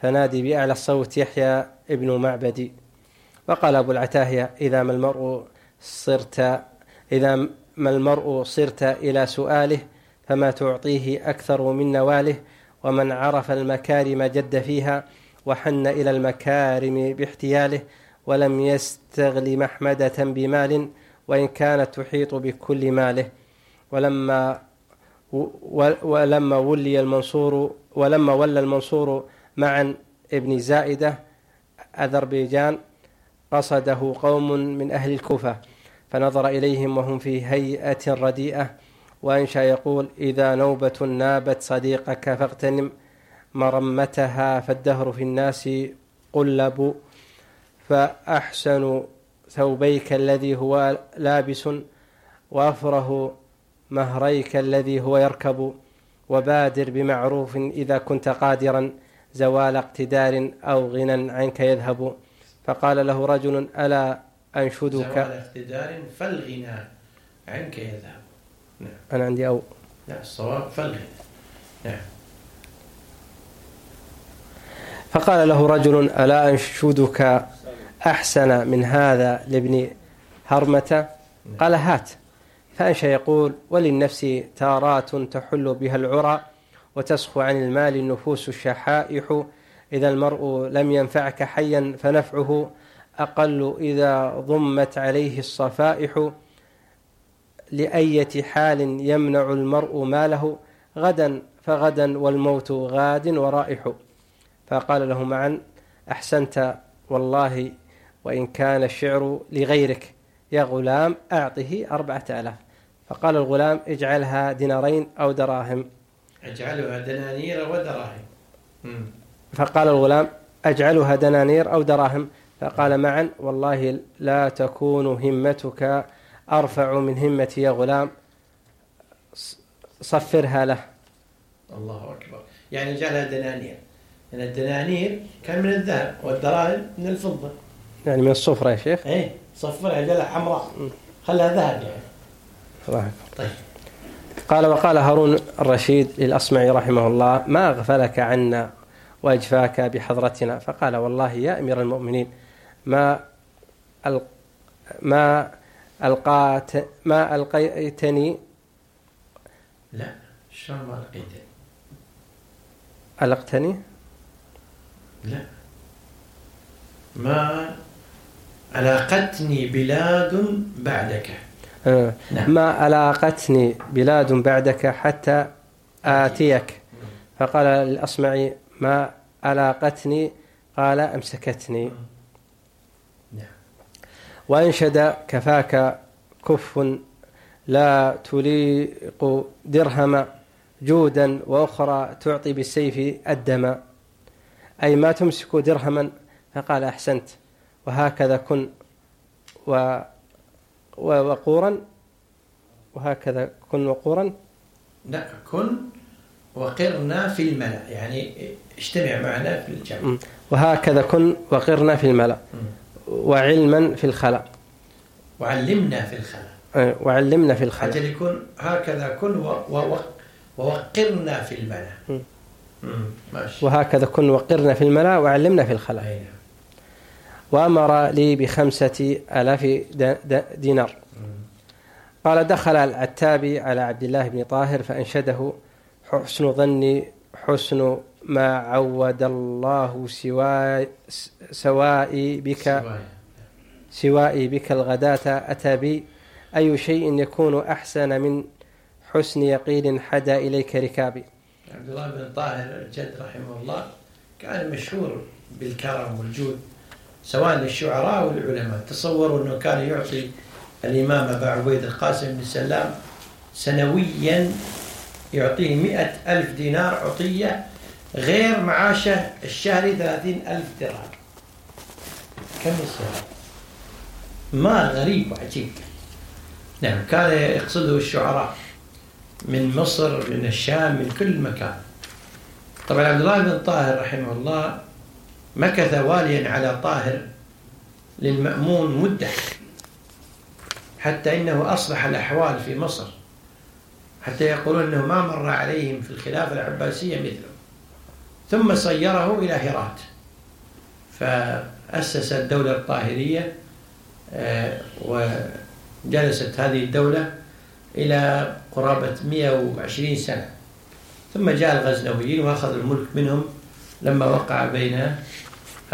فنادي بأعلى الصوت يحيى ابن معبد. وقال أبو العتاهية إذا ما المرء صرت إذا ما المرء صرت إلى سؤاله فما تعطيه أكثر من نواله ومن عرف المكارم جد فيها وحن إلى المكارم باحتياله ولم يستغل محمدة بمال وإن كانت تحيط بكل ماله. ولما ولما ولي المنصور ولما ولى المنصور معا ابن زائدة أذربيجان قصده قوم من أهل الكوفة فنظر إليهم وهم في هيئة رديئة. وأنشأ يقول إذا نوبة نابت صديقك فاغتنم مرمتها فالدهر في الناس قلب فأحسن ثوبيك الذي هو لابس وأفره مهريك الذي هو يركب وبادر بمعروف إذا كنت قادرا زوال اقتدار أو غنى عنك يذهب. فقال له رجل ألا أنشدك؟ زوال اقتدار فالغنى عنك يذهب. نعم. أنا عندي أو. لا الصواب فالغنى. نعم. فقال له رجل ألا أنشدك؟ أحسن من هذا لابن هرمة؟ قال هات. فأنشى يقول وللنفس تارات تحل بها العرى وتسخو عن المال النفوس الشحائح. إذا المرء لم ينفعك حيا فنفعه أقل إذا ضمت عليه الصفائح. لأية حال يمنع المرء ماله؟ غدا فغدا والموت غاد ورائح. فقال له معا أحسنت والله وإن كان الشعر لغيرك. يا غلام أعطه أربعة آلاف. فقال الغلام اجعلها دينارين أو دراهم. اجعلها دنانير ودراهم مم. فقال الغلام أجعلها دنانير أو دراهم. فقال معا والله لا تكون همتك أرفع من همتي يا غلام. صفرها له. الله أكبر. يعني جعلها دنانير. لأن الدنانير كان من الذهب والدراهم من الفضة. يعني من الصفرة يا شيخ؟ إيه صفرها جعلها حمراء. خلها ذهب يعني. الله أكبر. طيب. قال وقال هارون الرشيد للأصمعي رحمه الله ما أغفلك عنا وأجفاك بحضرتنا؟ فقال والله يا أمير المؤمنين ما. ما ألقات ما ألقيتني لا شلون ما لقيته ألقتني؟ لا. ما علاقتني بلاد بعدك. آه. نعم. ما ألاقتني بلاد بعدك حتى آتيك. فقال الأصمعي ما ألاقتني؟ قال أمسكتني. نعم. وأنشد كفاك كف لا تليق درهم جودا وأخرى تعطي بالسيف الدم. أي ما تمسك درهما؟ فقال أحسنت. وهكذا كن و ووقورا وهكذا كن وقورا. لا كن وقرنا في الملأ يعني اجتمع معنا في الجمع. وهكذا كن وقرنا في الملأ. وعلما في الخلا وعلمنا في الخلا وعلمنا في الخلا أجل يكون هكذا كن و- و- ووقرنا في الملأ. ماشي. وهكذا كن وقرنا في الملأ وعلمنا في الخلا أي نعم. وأمر لي بخمسة د- دينار. قال دخل العتابي على عبد الله بن طاهر فأنشده حسن ظني حسن ما عود الله سواي سوائي بك. سوائي بك الغداة. أتى بي أي شيء يكون أحسن من حسن يقين حدا إليك ركابي؟ عبد الله بن طاهر الجد رحمه الله كان مشهور بالكرم والجود. سواء للشعراء والعلماء تصوروا أنه كان يعطي الإمام أبا عبيد القاسم بن سلام سنويا يعطيه مئة ألف دينار عطية غير معاشه الشهري ثلاثين ألف درهم. كم يصير؟ مال غريب وعجيب. نعم كان يقصده الشعراء من مصر من الشام من كل مكان. طبعا عبد الله بن طاهر رحمه الله مكث واليا على طاهر للمأمون مدة حتى إنه أصلح الأحوال في مصر حتى يقولون أنه ما مر عليهم في الخلافة العباسية مثله. ثم صيره إلى هرات فأسس الدولة الطاهرية آه، وجلست هذه الدولة إلى قرابة 120 سنة. ثم جاء الغزنويين وأخذوا الملك منهم لما وقع بين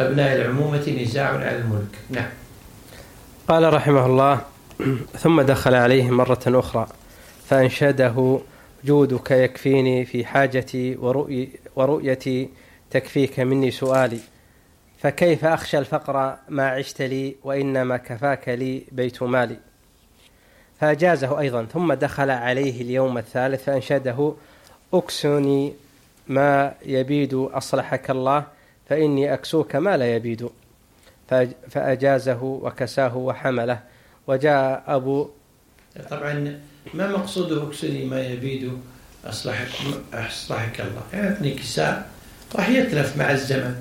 أبناء العمومة نزاع على الملك. نعم. قال رحمه الله ثم دخل عليه مرة أخرى فأنشده جودك يكفيني في حاجتي ورؤي ورؤيتي تكفيك مني سؤالي فكيف أخشى الفقر ما عشت لي وإنما كفاك لي بيت مالي؟ فأجازه أيضا ثم دخل عليه اليوم الثالث فأنشده أكسني ما يبيد أصلحك الله فإني أكسوك ما لا يبيد. فأج- فأجازه وكساه وحمله. وجاء أبو طبعا ما مقصوده اكسني ما يبيد؟ أصلحك, أصلحك الله. يعطني كساء. راح يتلف مع الزمن.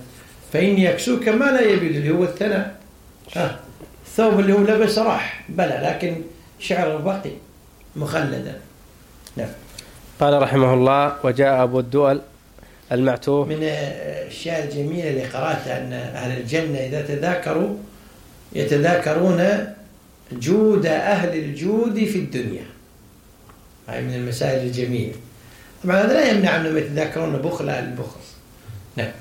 فإني أكسوك ما لا يبيد. اللي هو الثنى ها الثوب اللي هو لبسه راح. بلى لكن شعره بقي مخلدا. نعم. قال رحمه الله وجاء أبو الدؤل المعتوه. من الأشياء الجميلة اللي قرأتها أن أهل الجنة إذا تذاكروا يتذاكرون جود أهل الجود في الدنيا. هاي من المسائل الجميلة. طبعا هذا لا يمنع أنهم يتذاكرون بخل أهل البخل. نعم.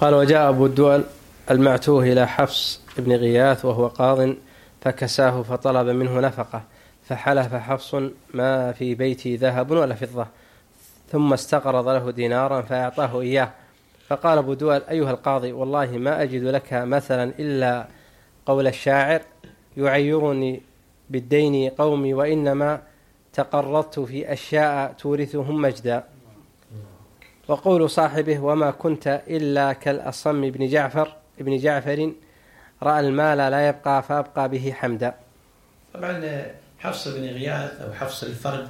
قال وجاء أبو الدؤل المعتوه إلى حفص بن غياث وهو قاض فكساه فطلب منه نفقة فحلف حفص ما في بيتي ذهب ولا فضة. ثم استقرض له دينارا فأعطاه إياه. فقال أبو دؤل أيها القاضي والله ما أجد لك مثلا إلا قول الشاعر يعيرني بالدين قومي وإنما تقرضت في أشياء تورثهم مجدا. وقول صاحبه وما كنت إلا كالأصم بن جعفر ابن جعفر رأى المال لا يبقى فأبقى به حمدا. طبعا حفص بن غياث أو حفص الفرد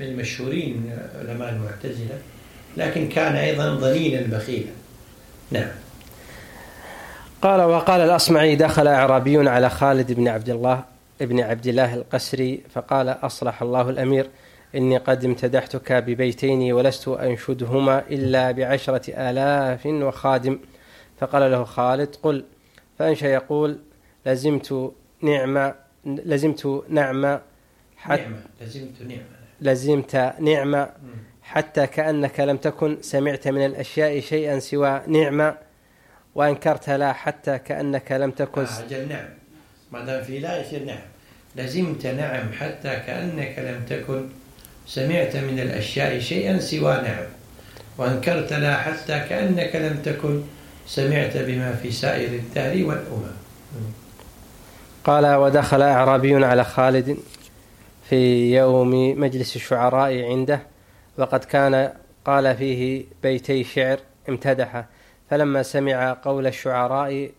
من المشهورين من علماء المعتزلة لكن كان أيضا ضنينا بخيلا. نعم. قال وقال الأصمعي دخل أعرابي على خالد بن عبد الله ابن عبد الله القسري فقال أصلح الله الأمير إني قد امتدحتك ببيتين ولست أنشدهما إلا بعشرة آلاف وخادم. فقال له خالد قل. فأنشى يقول لزمت نعمة لزمت نعمة حتى نعمة لزمت نعمة لزمت نعمة حتى كأنك لم تكن سمعت من الأشياء شيئا سوى نعمة وأنكرت لا حتى كأنك لم تكن آه نعم. ما دام في لا يصير نعم. لزمت نعم حتى كأنك لم تكن سمعت من الأشياء شيئا سوى نعم. وأنكرت لا حتى كأنك لم تكن سمعت بما في سائر الدهر والأمم. قال ودخل أعرابي على خالد في يوم مجلس الشعراء عنده وقد كان قال فيه بيتي شعر امتدحه فلما سمع قول الشعراء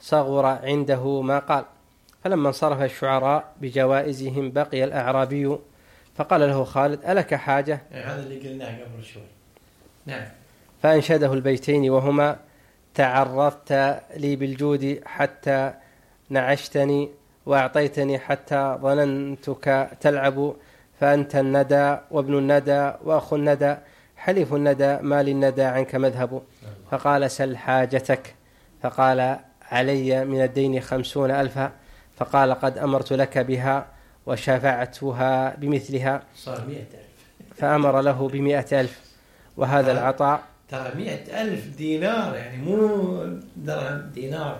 صغر عنده ما قال. فلما انصرف الشعراء بجوائزهم بقي الأعرابي. فقال له خالد ألك حاجة؟ يعني هذا اللي قلناه قبل شوي. نعم. فأنشده البيتين وهما تعرضت لي بالجود حتى نعشتني وأعطيتني حتى ظننتك تلعب فأنت الندى وابن الندى وأخو الندى حليف الندى ما للندى عنك مذهب. فقال سل حاجتك. فقال علي من الدين خمسون ألفا. فقال قد أمرت لك بها وشفعتها بمثلها. صار مئة ألف. فأمر له بمئة ألف. وهذا العطاء ترى مئة ألف دينار يعني مو درهم دينار.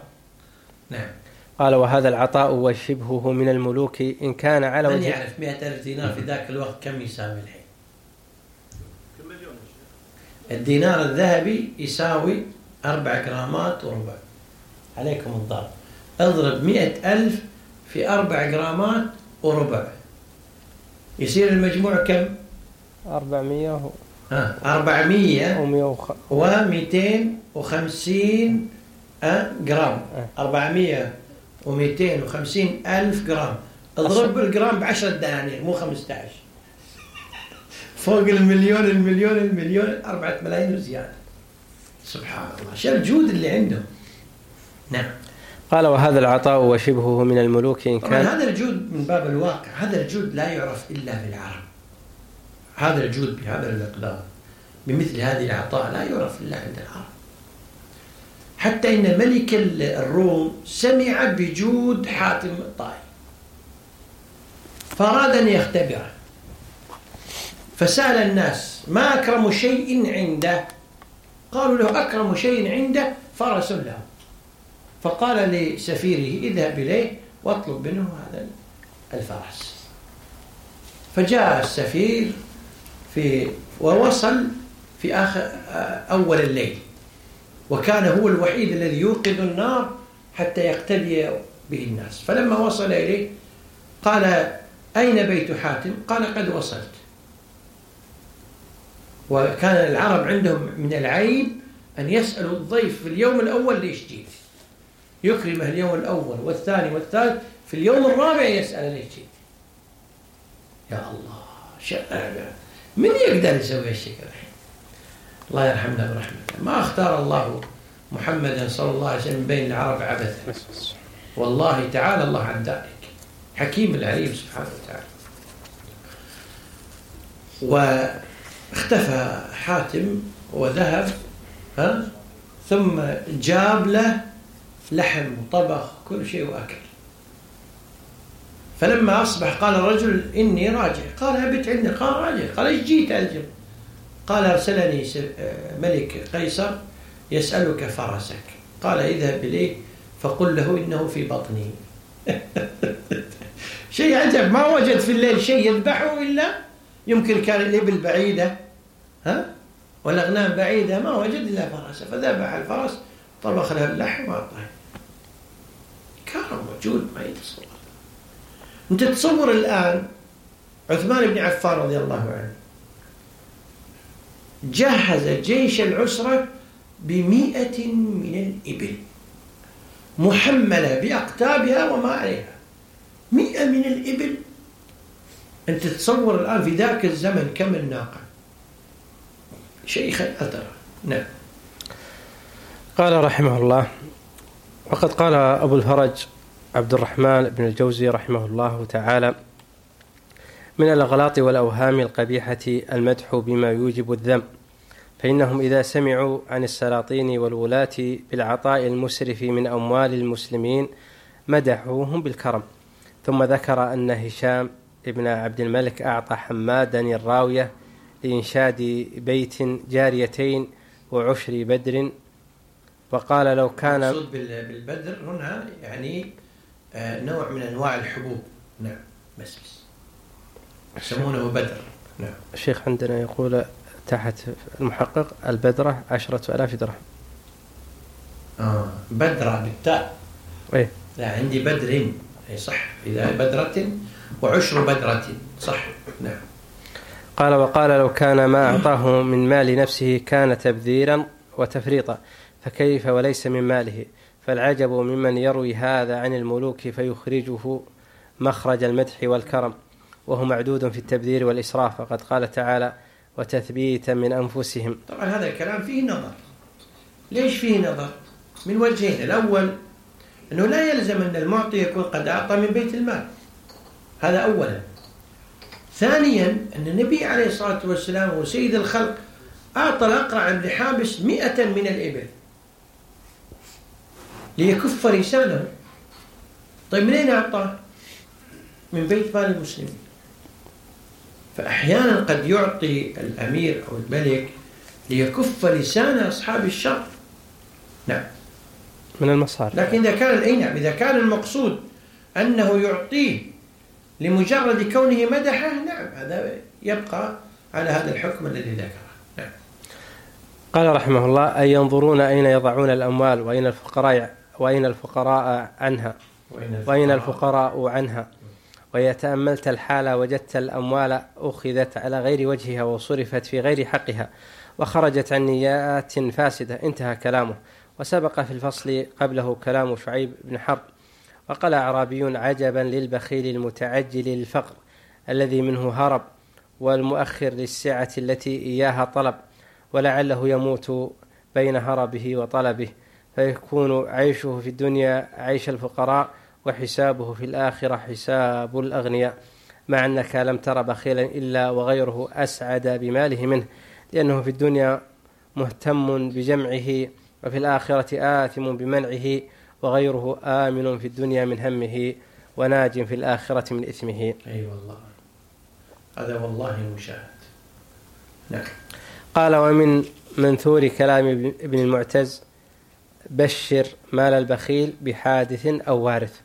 نعم. قال وهذا العطاء وشبهه من الملوك إن كان على من وجه يعرف مئة ألف دينار في ذاك الوقت كم يساوي الحين؟ الدينار الذهبي يساوي أربع جرامات وربع. عليكم الضرب. اضرب مئة ألف في أربع جرامات وربع. يصير المجموع كم؟ 400 ها 400 و100 و 250 آه، جرام. آه. 400 و 250 ألف جرام. اضرب الجرام ب 10 دنانير مو 15 فوق المليون المليون المليون 4 ملايين وزيادة. سبحان الله. شو الجود اللي عندهم؟ نعم. قال وهذا العطاء وشبهه من الملوك إن طبعا كان هذا الجود من باب الواقع. هذا الجود لا يعرف إلا في العرب هذا الجود بهذا المقدار بمثل هذه العطاء لا يعرف إلا عند العرب. حتى إن ملك الروم سمع بجود حاتم الطائي. فأراد أن يختبره فسأل الناس ما أكرم شيء عنده؟ قالوا له أكرم شيء عنده فرس له. فقال لسفيره اذهب إليه واطلب منه هذا الفرس. فجاء السفير في ووصل في آخر أول الليل. وكان هو الوحيد الذي يوقظ النار حتى يقتدي به الناس. فلما وصل إليه قال أين بيت حاتم؟ قال قد وصلت. وكان العرب عندهم من العيب أن يسألوا الضيف في اليوم الأول ليش جيت. يكرمه اليوم الأول والثاني والثالث في اليوم الرابع يسأل ليش جيت. يا الله شأن من يقدر يسوي هالشيء الله يرحمنا برحمته ما اختار الله محمدا صلى الله عليه وسلم بين العرب عبثا. والله تعالى الله عن ذلك. حكيم العليم سبحانه وتعالى. واختفى حاتم وذهب ها؟ ثم جاب له لحم وطبخ كل شيء وأكل. فلما أصبح قال الرجل إني راجع. قال ابت عندي قال راجع. قال إيش جيت الجم قال أرسلني س- آه، ملك قيصر يسألك فرسك. قال اذهب إليه فقل له إنه في بطني. [LAUGHS] شيء عجب ما وجد في الليل شيء يذبحه إلا؟ يمكن كان الإبل بعيدة ها؟ والأغنام بعيدة ما وجد إلا فرسه فذبح الفرس طبخ له اللحم وأعطاه. كرم موجود ما يتصور. أنت تصور الآن عثمان بن عفان رضي الله عنه جهز جيش العسرة بمئة من الإبل محملة بأقتابها وما عليها. مئة من الإبل. أنت تتصور الآن في ذاك الزمن كم الناقة؟ شيء خيال ترى نعم. قال رحمه الله وقد قال أبو الفرج عبد الرحمن بن الجوزي رحمه الله تعالى من الأغلاط والأوهام القبيحة المدح بما يوجب الذم فإنهم إذا سمعوا عن السلاطين والولاة بالعطاء المسرف من أموال المسلمين مدحوهم بالكرم. ثم ذكر أن هشام ابن عبد الملك أعطى حمادا الراوية لإنشاد بيت جاريتين وعشر بدر. وقال لو كان المقصود بال- بالبدر هنا يعني آه، نوع من أنواع الحبوب. نعم بس بس. يسمونه بدر. نعم. الشيخ عندنا يقول تحت المحقق البدرة عشرة ألاف درهم. آه. بدرة بالتاء. إيه. لا عندي بدر. أي صح. إذا بدرة وعشر بدرة صح. نعم. قال وقال لو كان ما أعطاه من مال نفسه كان تبذيرا وتفريطا فكيف وليس من ماله؟ فالعجب ممن يروي هذا عن الملوك فيخرجه مخرج المدح والكرم. وهو معدود في التبذير والإسراف فقد قال تعالى وتثبيتا من أنفسهم. طبعا هذا الكلام فيه نظر. ليش فيه نظر؟ من وجهين. الأول أنه لا يلزم أن المعطي يكون قد أعطى من بيت المال. هذا أولا. ثانيا أن النبي عليه الصلاة والسلام هو سيد الخلق أعطى الأقرع بن حابس مئة من الإبل ليكف لسانه طيب منين أعطاه؟ من بيت مال المسلمين. فأحيانا قد يعطي الأمير أو الملك ليكف لسان أصحاب الشر. نعم. من المصارف لكن إذا كان أي نعم إذا كان المقصود أنه يعطيه لمجرد كونه مدحه نعم هذا يبقى على هذا الحكم الذي ذكره. نعم. قال رحمه الله أي ينظرون أين يضعون الأموال؟ وأين الفقراء؟ وأين الفقراء عنها؟ وأين الفقراء عنها؟ وإذا تأملت الحال وجدت الأموال أخذت على غير وجهها وصرفت في غير حقها وخرجت عن نيات فاسدة. انتهى كلامه. وسبق في الفصل قبله كلام شعيب بن حرب. وقال أعرابي عجبا للبخيل المتعجل للفقر الذي منه هرب والمؤخر للسعة التي إياها طلب ولعله يموت بين هربه وطلبه. فيكون عيشه في الدنيا عيش الفقراء وحسابه في الآخرة حساب الأغنياء مع أنك لم تر بخيلا إلا وغيره أسعد بماله منه لأنه في الدنيا مهتم بجمعه وفي الآخرة آثم بمنعه وغيره آمن في الدنيا من همه وناج في الآخرة من إثمه. أي أيوة والله. هذا والله مشاهد نعم. قال ومن منثور كلام ابن المعتز بشر مال البخيل بحادث أو وارث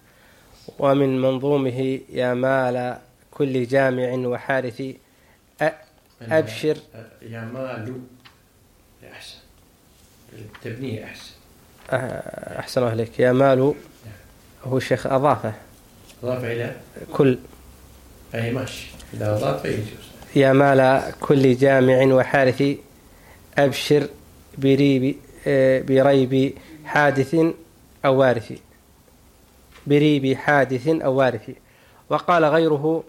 ومن منظومه يا مال كل جامع وحارث أبشر. يا مال أحسن. تبنيه أحسن. أحسن أهلك يا مال هو شيخ أضافه. أضاف إلى؟ كل. أي ماشي إذا أضاف يجوز. يا مال كل جامع وحارث أبشر بريب بريب حادث أو وارث. بريب حادث أو وارث. وقال غيره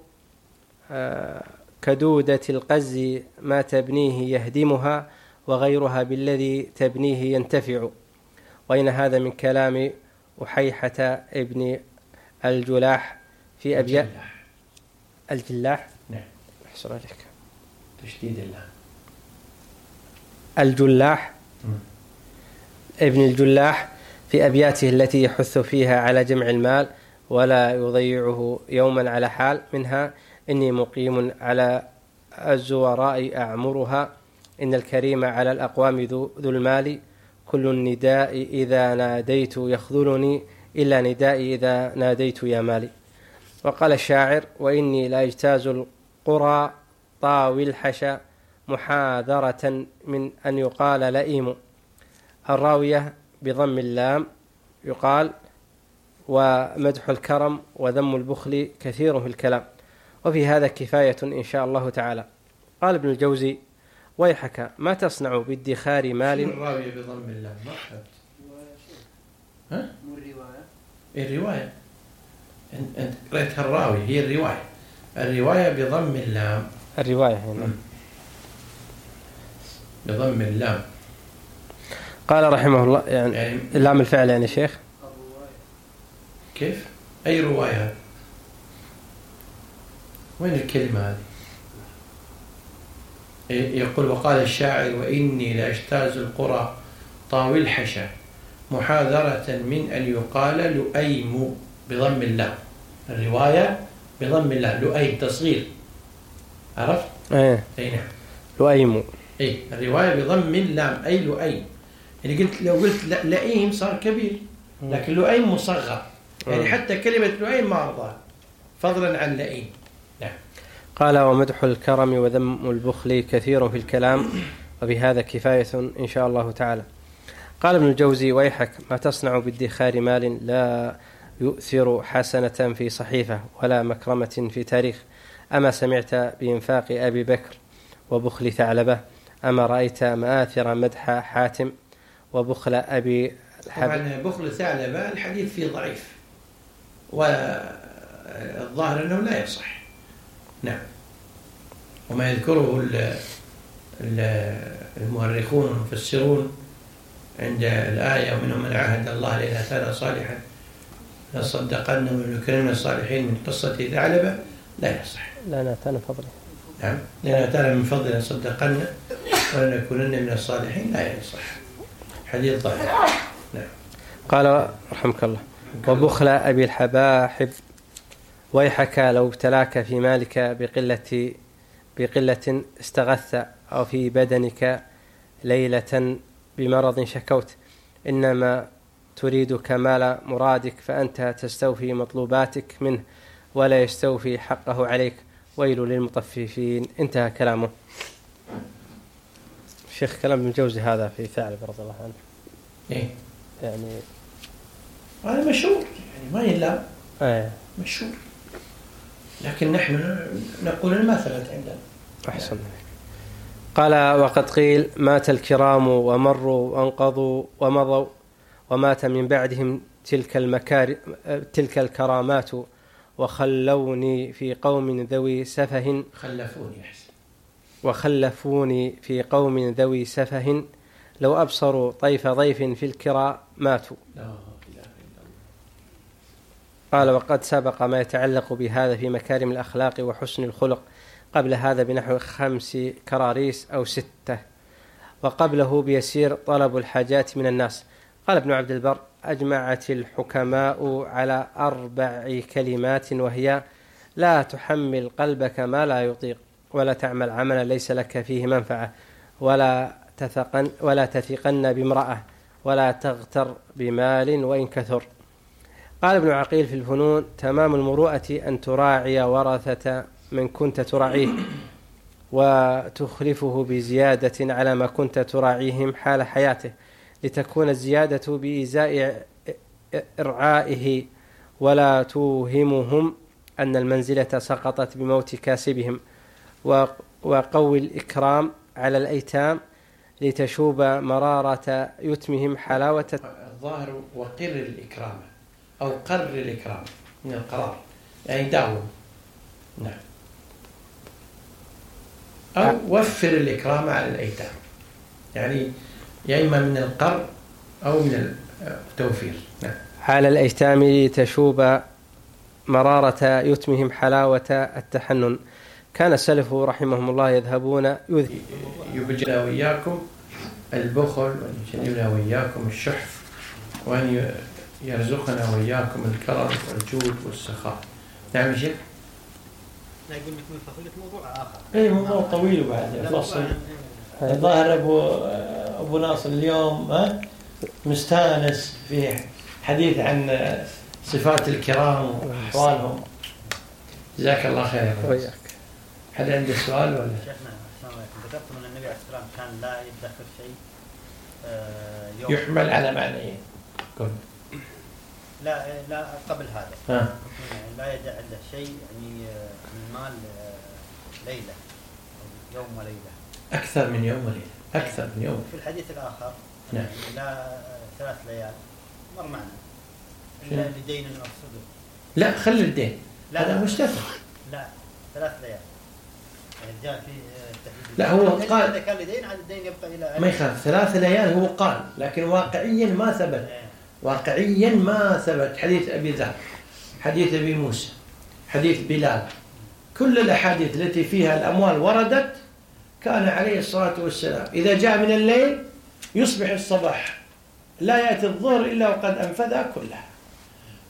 كدودة القز ما تبنيه يهدمها وغيرها بالذي تبنيه ينتفع. وإن هذا من كلام أحيحة ابن الجلاح في أبيات الجلاح. نعم. أحسن عليك. تشديد الله. الجلاح؟ ابن الجلاح؟ في أبياته التي يحث فيها على جمع المال ولا يضيعه يوما على حال منها. إني مقيم على الزوراء أعمرها. إن الكريم على الأقوام ذو, ذو المال. كل النداء إذا ناديت يخذلني. إلا ندائي إذا ناديت يا مالي. وقال الشاعر وإني لأجتاز القرى طاوي الحشا محاذرة من أن يقال لئيم. الراوية بضم اللام يقال ومدح الكرم وذم البخل كثير في الكلام. وفي هذا كفاية إن شاء الله تعالى. قال ابن الجوزي ويحك ما تصنع بادخار مال؟ الراوية بضم اللام؟ ها؟ الرواية. أنت أنت قريتها الراوي هي الرواية. الرواية بضم اللام. الرواية هنا. بضم اللام. قال رحمه الله يعني يعني لام الفعل يعني شيخ كيف؟ أي رواية؟ وين الكلمة هذه؟ يقول وقال الشاعر وإني لأجتاز القرى طاوي الحشا محاذرة من أن يقال لؤيم بضم اللام الرواية بضم اللام لؤيم تصغير عرفت؟ إيه أي نعم لؤيم أي الرواية بضم اللام أي لؤيم يعني قلت لو قلت ل- لئيم صار كبير. لكن لؤيم مصغر. يعني حتى كلمة لؤيم ما أرضاها فضلا عن لئيم. نعم. قال ومدح الكرم وذم البخل كثير في الكلام وبهذا كفاية إن شاء الله تعالى. قال ابن الجوزي ويحك ما تصنع بادخار مال لا يؤثر حسنة في صحيفة ولا مكرمة في تاريخ. أما سمعت بإنفاق أبي بكر وبخل ثعلبة أما رأيت مآثر مدح حاتم وبخل أبي طبعا بخل الثعلبة الحديث فيه ضعيف والظاهر أنه لا يصح. نعم. وما يذكره ال- ال- المؤرخون والمفسرون عند الآية ومنهم من عاهد الله لئن أتانا صالحا لصدقن ونكرم الصالحين من قصة ثعلبة لا يصح. لا ناتانا فضله. نعم. لئن أتانا من فضل لصدقن ولنكونن من الصالحين لا يصح. حديث ضعيف نعم. قال رحمك الله. وبخل أبي الحباحب ويحك لو ابتلاك في مالك بقلة بقلة استغث أو في بدنك ليلة بمرض شكوت. إنما تريد كمال مرادك فأنت تستوفي مطلوباتك منه ولا يستوفي حقه عليك. ويل للمطففين. انتهى كلامه. شيخ كلام ابن جوزي هذا في ثعلب رضي الله عنه. إيه. يعني هذا مشهور يعني ما يلام آه مشهور. لكن نحن نقول ما ثبت عندنا. أحسن. قال وقد قيل مات الكرام ومروا وأنقضوا ومضوا ومات من بعدهم تلك المكار تلك الكرامات وخلوني في قوم ذوي سفه. خلفوني أحسن. وخلفوني في قوم ذوي سفه لو أبصروا طيف ضيف في الكرى ماتوا. قال وقد سبق ما يتعلق بهذا في مكارم الأخلاق وحسن الخلق قبل هذا بنحو خمس كراريس أو ستة وقبله بيسير طلب الحاجات من الناس. قال ابن عبد البر أجمعت الحكماء على أربع كلمات وهي لا تحمل قلبك ما لا يطيق. ولا تعمل عملا ليس لك فيه منفعة ولا تثقن ولا تثقن بامرأة ولا تغتر بمال وإن كثر. قال ابن عقيل في الفنون تمام المروءة أن تراعي ورثة من كنت تراعيه وتخلفه بزيادة على ما كنت تراعيهم حال حياته لتكون الزيادة بإزاء إرعائه ولا توهمهم أن المنزلة سقطت بموت كاسبهم. وقوي الإكرام على الأيتام لتشوب مرارة يتمهم حلاوة الظاهر وقر الإكرام أو قرر الإكرام من القرار يعني داوم. نعم. أو وفر الإكرام على الأيتام. يعني يا إما من القر أو من التوفير. نعم. على الأيتام لتشوب مرارة يتمهم حلاوة التحنن. كان السلف رحمهم الله يذهبون يذ... يبجلنا وإياكم البخل وأن يجنبنا وإياكم الشح وأن يرزقنا وإياكم الكرم والجود والسخاء. نعم يا شيخ؟ لا يقول لك من موضوع آخر. اي موضوع طويل بعد فصل. الظاهر أبو أبو ناصر اليوم ها مستانس في حديث عن صفات الكرام وأحوالهم. جزاك الله خير يا أبو ناصر. وإياك هل عنده سؤال ولا؟ شيخنا السلام عليكم. ذكرتم أن النبي عليه الصلاة والسلام كان لا يدخر شيء آه، يوم. يحمل على معنيين قل. لا لا قبل هذا. ها. يعني لا يدع عنده شيء يعني آه، من المال آه، ليلة يوم وليلة. أكثر من يوم وليلة. أكثر من يوم. في الحديث الآخر نعم. يعني لا ثلاث ليال مر معنا؟ إلا لدين أو صدق لا خلي الدين. لا، هذا. مستثنى لا ثلاث ليال. جاء في آه، لا، هو إلا قال- اذا كان لدين الدين يبقى إلى ما يخالف. ثلاث ليال هو قال لكن واقعيا ما ثبت. إيه. واقعيا ما ثبت. حديث أبي ذر حديث أبي موسى حديث بلال. كل الأحاديث التي فيها الأموال وردت كان عليه الصلاة والسلام. إذا جاء من الليل يصبح الصباح. لا يأتي الظهر إلا وقد انفذها كلها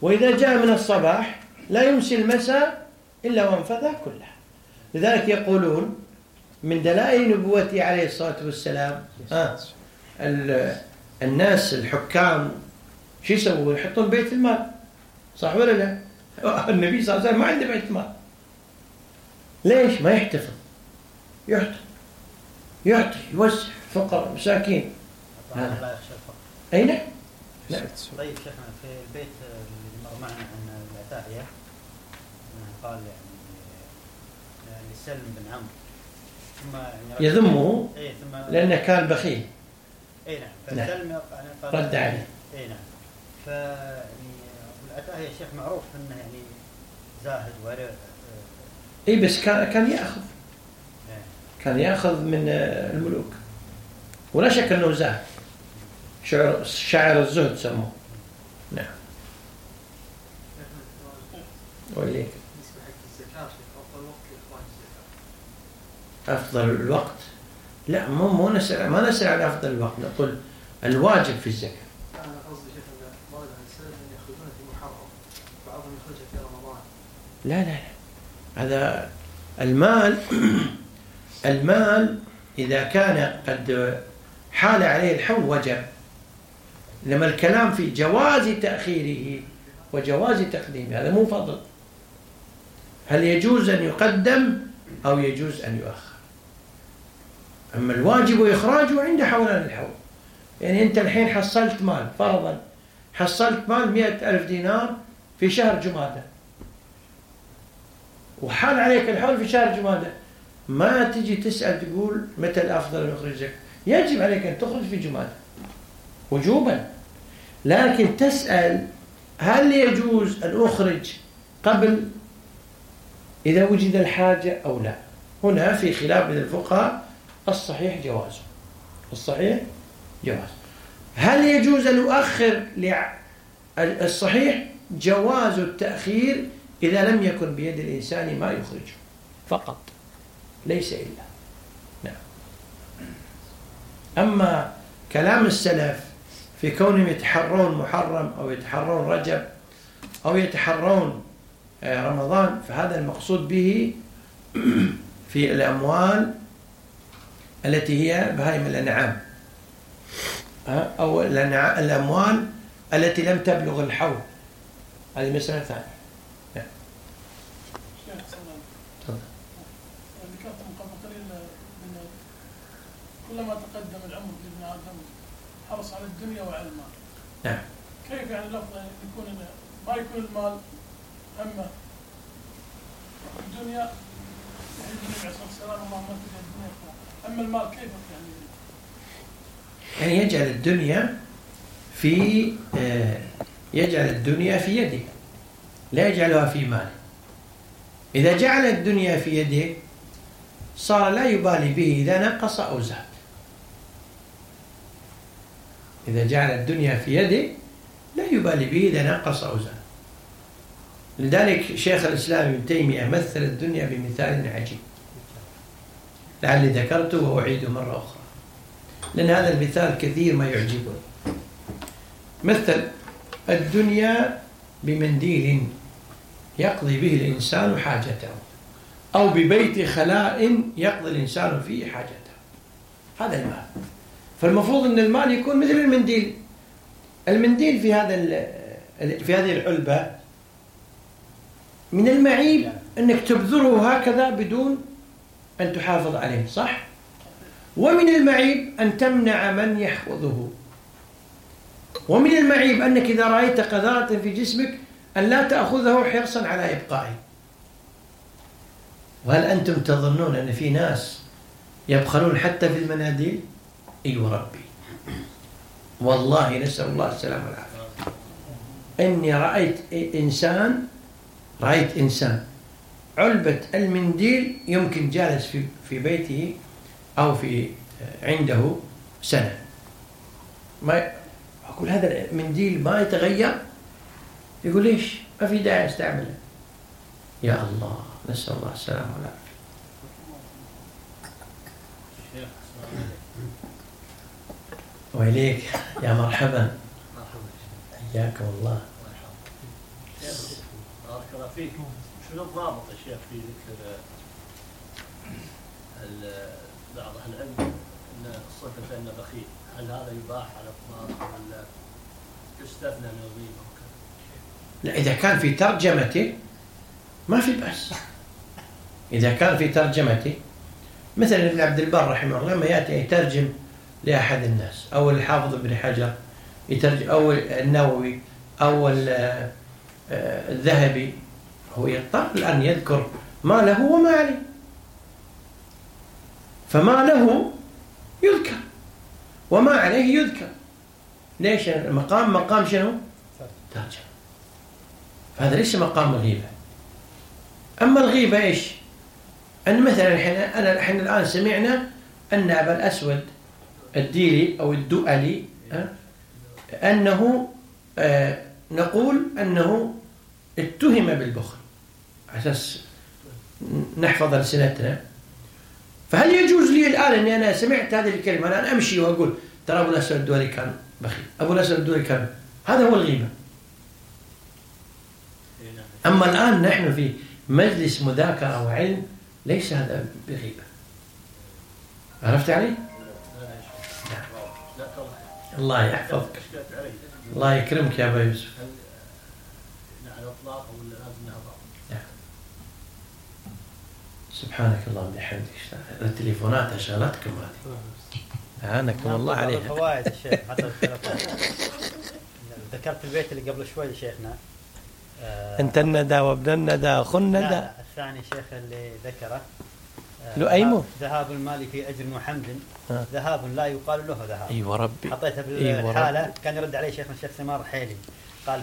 وإذا جاء من الصباح لا يمسي المساء إلا وانفذها كلها لذلك يقولون من دلائل نبوته عليه الصلاة والسلام ال- الناس الحكام شو يسوون؟ يحطون بيت المال. صح ولا لا؟ [LAUGHS] النبي صلى الله عليه وسلم ما عنده بيت مال. ليش؟ ما يحتفظ. يعطي يعطي يوزع فقراء مساكين. هذا. أي نعم. نعم. طيب شيخنا في البيت اللي مر معنا عن العتاهية أنه قال يعني لسلم بن عمرو. ثم يعني يذمه؟ اي ثم لأنه كان بخيل. اي نعم. نعم. فسلم يعني قال رد عليه. اي نعم. ف يعني العتاهي يا شيخ معروف أنه يعني زاهد ورع آه، اي بس كان كان يأخذ. إيه. كان يأخذ من آه، الملوك. ولا شك أنه زاهد. شعر شاعر الزهد سموه. نعم. وإليك. أفضل الوقت. لا مو مو نسأل ما نسأل عن أفضل الوقت. نقول الواجب في الزكاة. أنا قصدي شيخ أهل السلف ياخذونها في محرم بعضهم يخرجها في رمضان. لا لا لا. هذا المال المال إذا كان قد حال عليه الحول وجب. لما الكلام في جواز تأخيره وجواز تقديمه هذا مو فضل. هل يجوز أن يقدم أو يجوز أن يؤخر؟ أما الواجب إخراجه عند حولان الحول. يعني أنت الحين حصلت مال فرضا حصلت مال مئة ألف دينار في شهر جمادة. وحال عليك الحول في شهر جمادة. ما تجي تسأل تقول متى الأفضل أن أخرج زكاة. يجب عليك أن تخرج في جمادة. وجوبا. لكن تسأل هل يجوز أن أخرج قبل إذا وجد الحاجة أو لا. هنا في خلاف بين الفقهاء الصحيح جوازه الصحيح جواز. هل يجوز أن أؤخر الصحيح جواز التأخير إذا لم يكن بيد الإنسان ما يخرجه؟ فقط. ليس إلا. نعم. أما كلام السلف في كونهم يتحرون محرم أو يتحرون رجب أو يتحرون آه، رمضان فهذا المقصود به [CLEARS THROAT] في الأموال التي هي بهائم الأنعام؟ أو الأموال التي لم تبلغ الحول هذه مسألة ثانية الله تفضل. ذكرت من قبل قليل كلما تقدم العمر لابن آدم حرص على الدنيا وعلى المال. نعم. كيف يعني أن يكون ما يكون المال همه الدنيا يعني النبي عليه الصلاة والسلام اللهم أما المال كيف يعني يعني يجعل الدنيا في آه، يجعل الدنيا في يده لا يجعلها في ماله. إذا جعل الدنيا في يده صار لا يبالي به إذا نقص أو زاد. إذا جعل الدنيا في يده لا يبالي به إذا نقص أو زاد. لذلك شيخ الإسلام ابن تيمية مثل الدنيا بمثال عجيب. لعلي ذكرته وأعيده مرة أخرى. لأن هذا المثال كثير ما يعجبني مثل الدنيا بمنديل يقضي به الإنسان حاجته أو ببيت خلاء يقضي الإنسان فيه حاجته. هذا المال. فالمفروض أن المال يكون مثل المنديل. المنديل في هذا في هذه العلبة من المعيب أنك تبذره هكذا بدون أن تحافظ عليه صح؟ ومن المعيب أن تمنع من يحفظه. ومن المعيب أنك إذا رأيت قذارة في جسمك أن لا تأخذه حرصا على إبقائه. وهل أنتم تظنون أن في ناس يبخلون حتى في المناديل؟ اي وربي والله نسأل الله السلامة والعافية. إني رأيت إنسان رأيت إنسان علبة المنديل يمكن جالس في في بيته أو في عنده سنة. ما أقول هذا المنديل ما يتغير؟ يقول ليش ما في داعي أستعمله. يا الله نسأل الله السلامة والعافية. وإليك يا مرحبا. مرحبا. حياكم الله. بارك الله فيك. شنو الضابط يا شيخ في ذكر بعض أهل العلم إن صفه انه بخيل. هل هذا يباح على الاطلاق ولا يستثنى من الغيبه؟ لا إذا كان في ترجمته ما في بأس. إذا كان في ترجمته مثلا ابن عبد البر رحمه الله لما يأتي يترجم لأحد الناس أو الحافظ ابن حجر يترجم أو النووي أو آه، الذهبي هو يضطر الآن يذكر ما له وما عليه. فما له يذكر وما عليه يذكر. ليش؟ المقام مقام شنو؟ ترجمة فهذا ليس مقام الغيبة. أما الغيبة إيش؟ أن مثلا إحنا أنا إحنا الآن سمعنا أن أبا الأسود الديلي أو الدؤلي أنه آه، نقول أنه اتهم بالبخل. أساس نحفظ ألسنتنا فهل يجوز لي الآن أني أنا سمعت هذه الكلمة أنا أمشي وأقول ترى أبو الأسود الدولي كان بخيل أبو الأسود الدولي كان هذا هو الغيبة أما الآن نحن في مجلس مذاكرة وعلم ليس هذا بغيبة عرفت علي؟ نعم. الله يحفظك الله يكرمك يا أبا يوسف نعم. سبحانك اللهم وبحمدك. التليفونات شغلتكم هذه. [LAUGHS] أعانكم الله عليها الفوائد الشيخ حتى التلفون [LAUGHS] ذكرت البيت اللي قبل شوي شيخنا. آه، أنت الندى وابن الندى لا الندى. الثاني شيخ اللي ذكره. آه، لؤيمو. ذهاب المال في أجر وحمد آه. ذهاب لا يقال له ذهاب. أيوة ربي. حطيتها أيوة بالحاله ربي. كان يرد عليه شيخنا الشيخ سمار حيلي. قال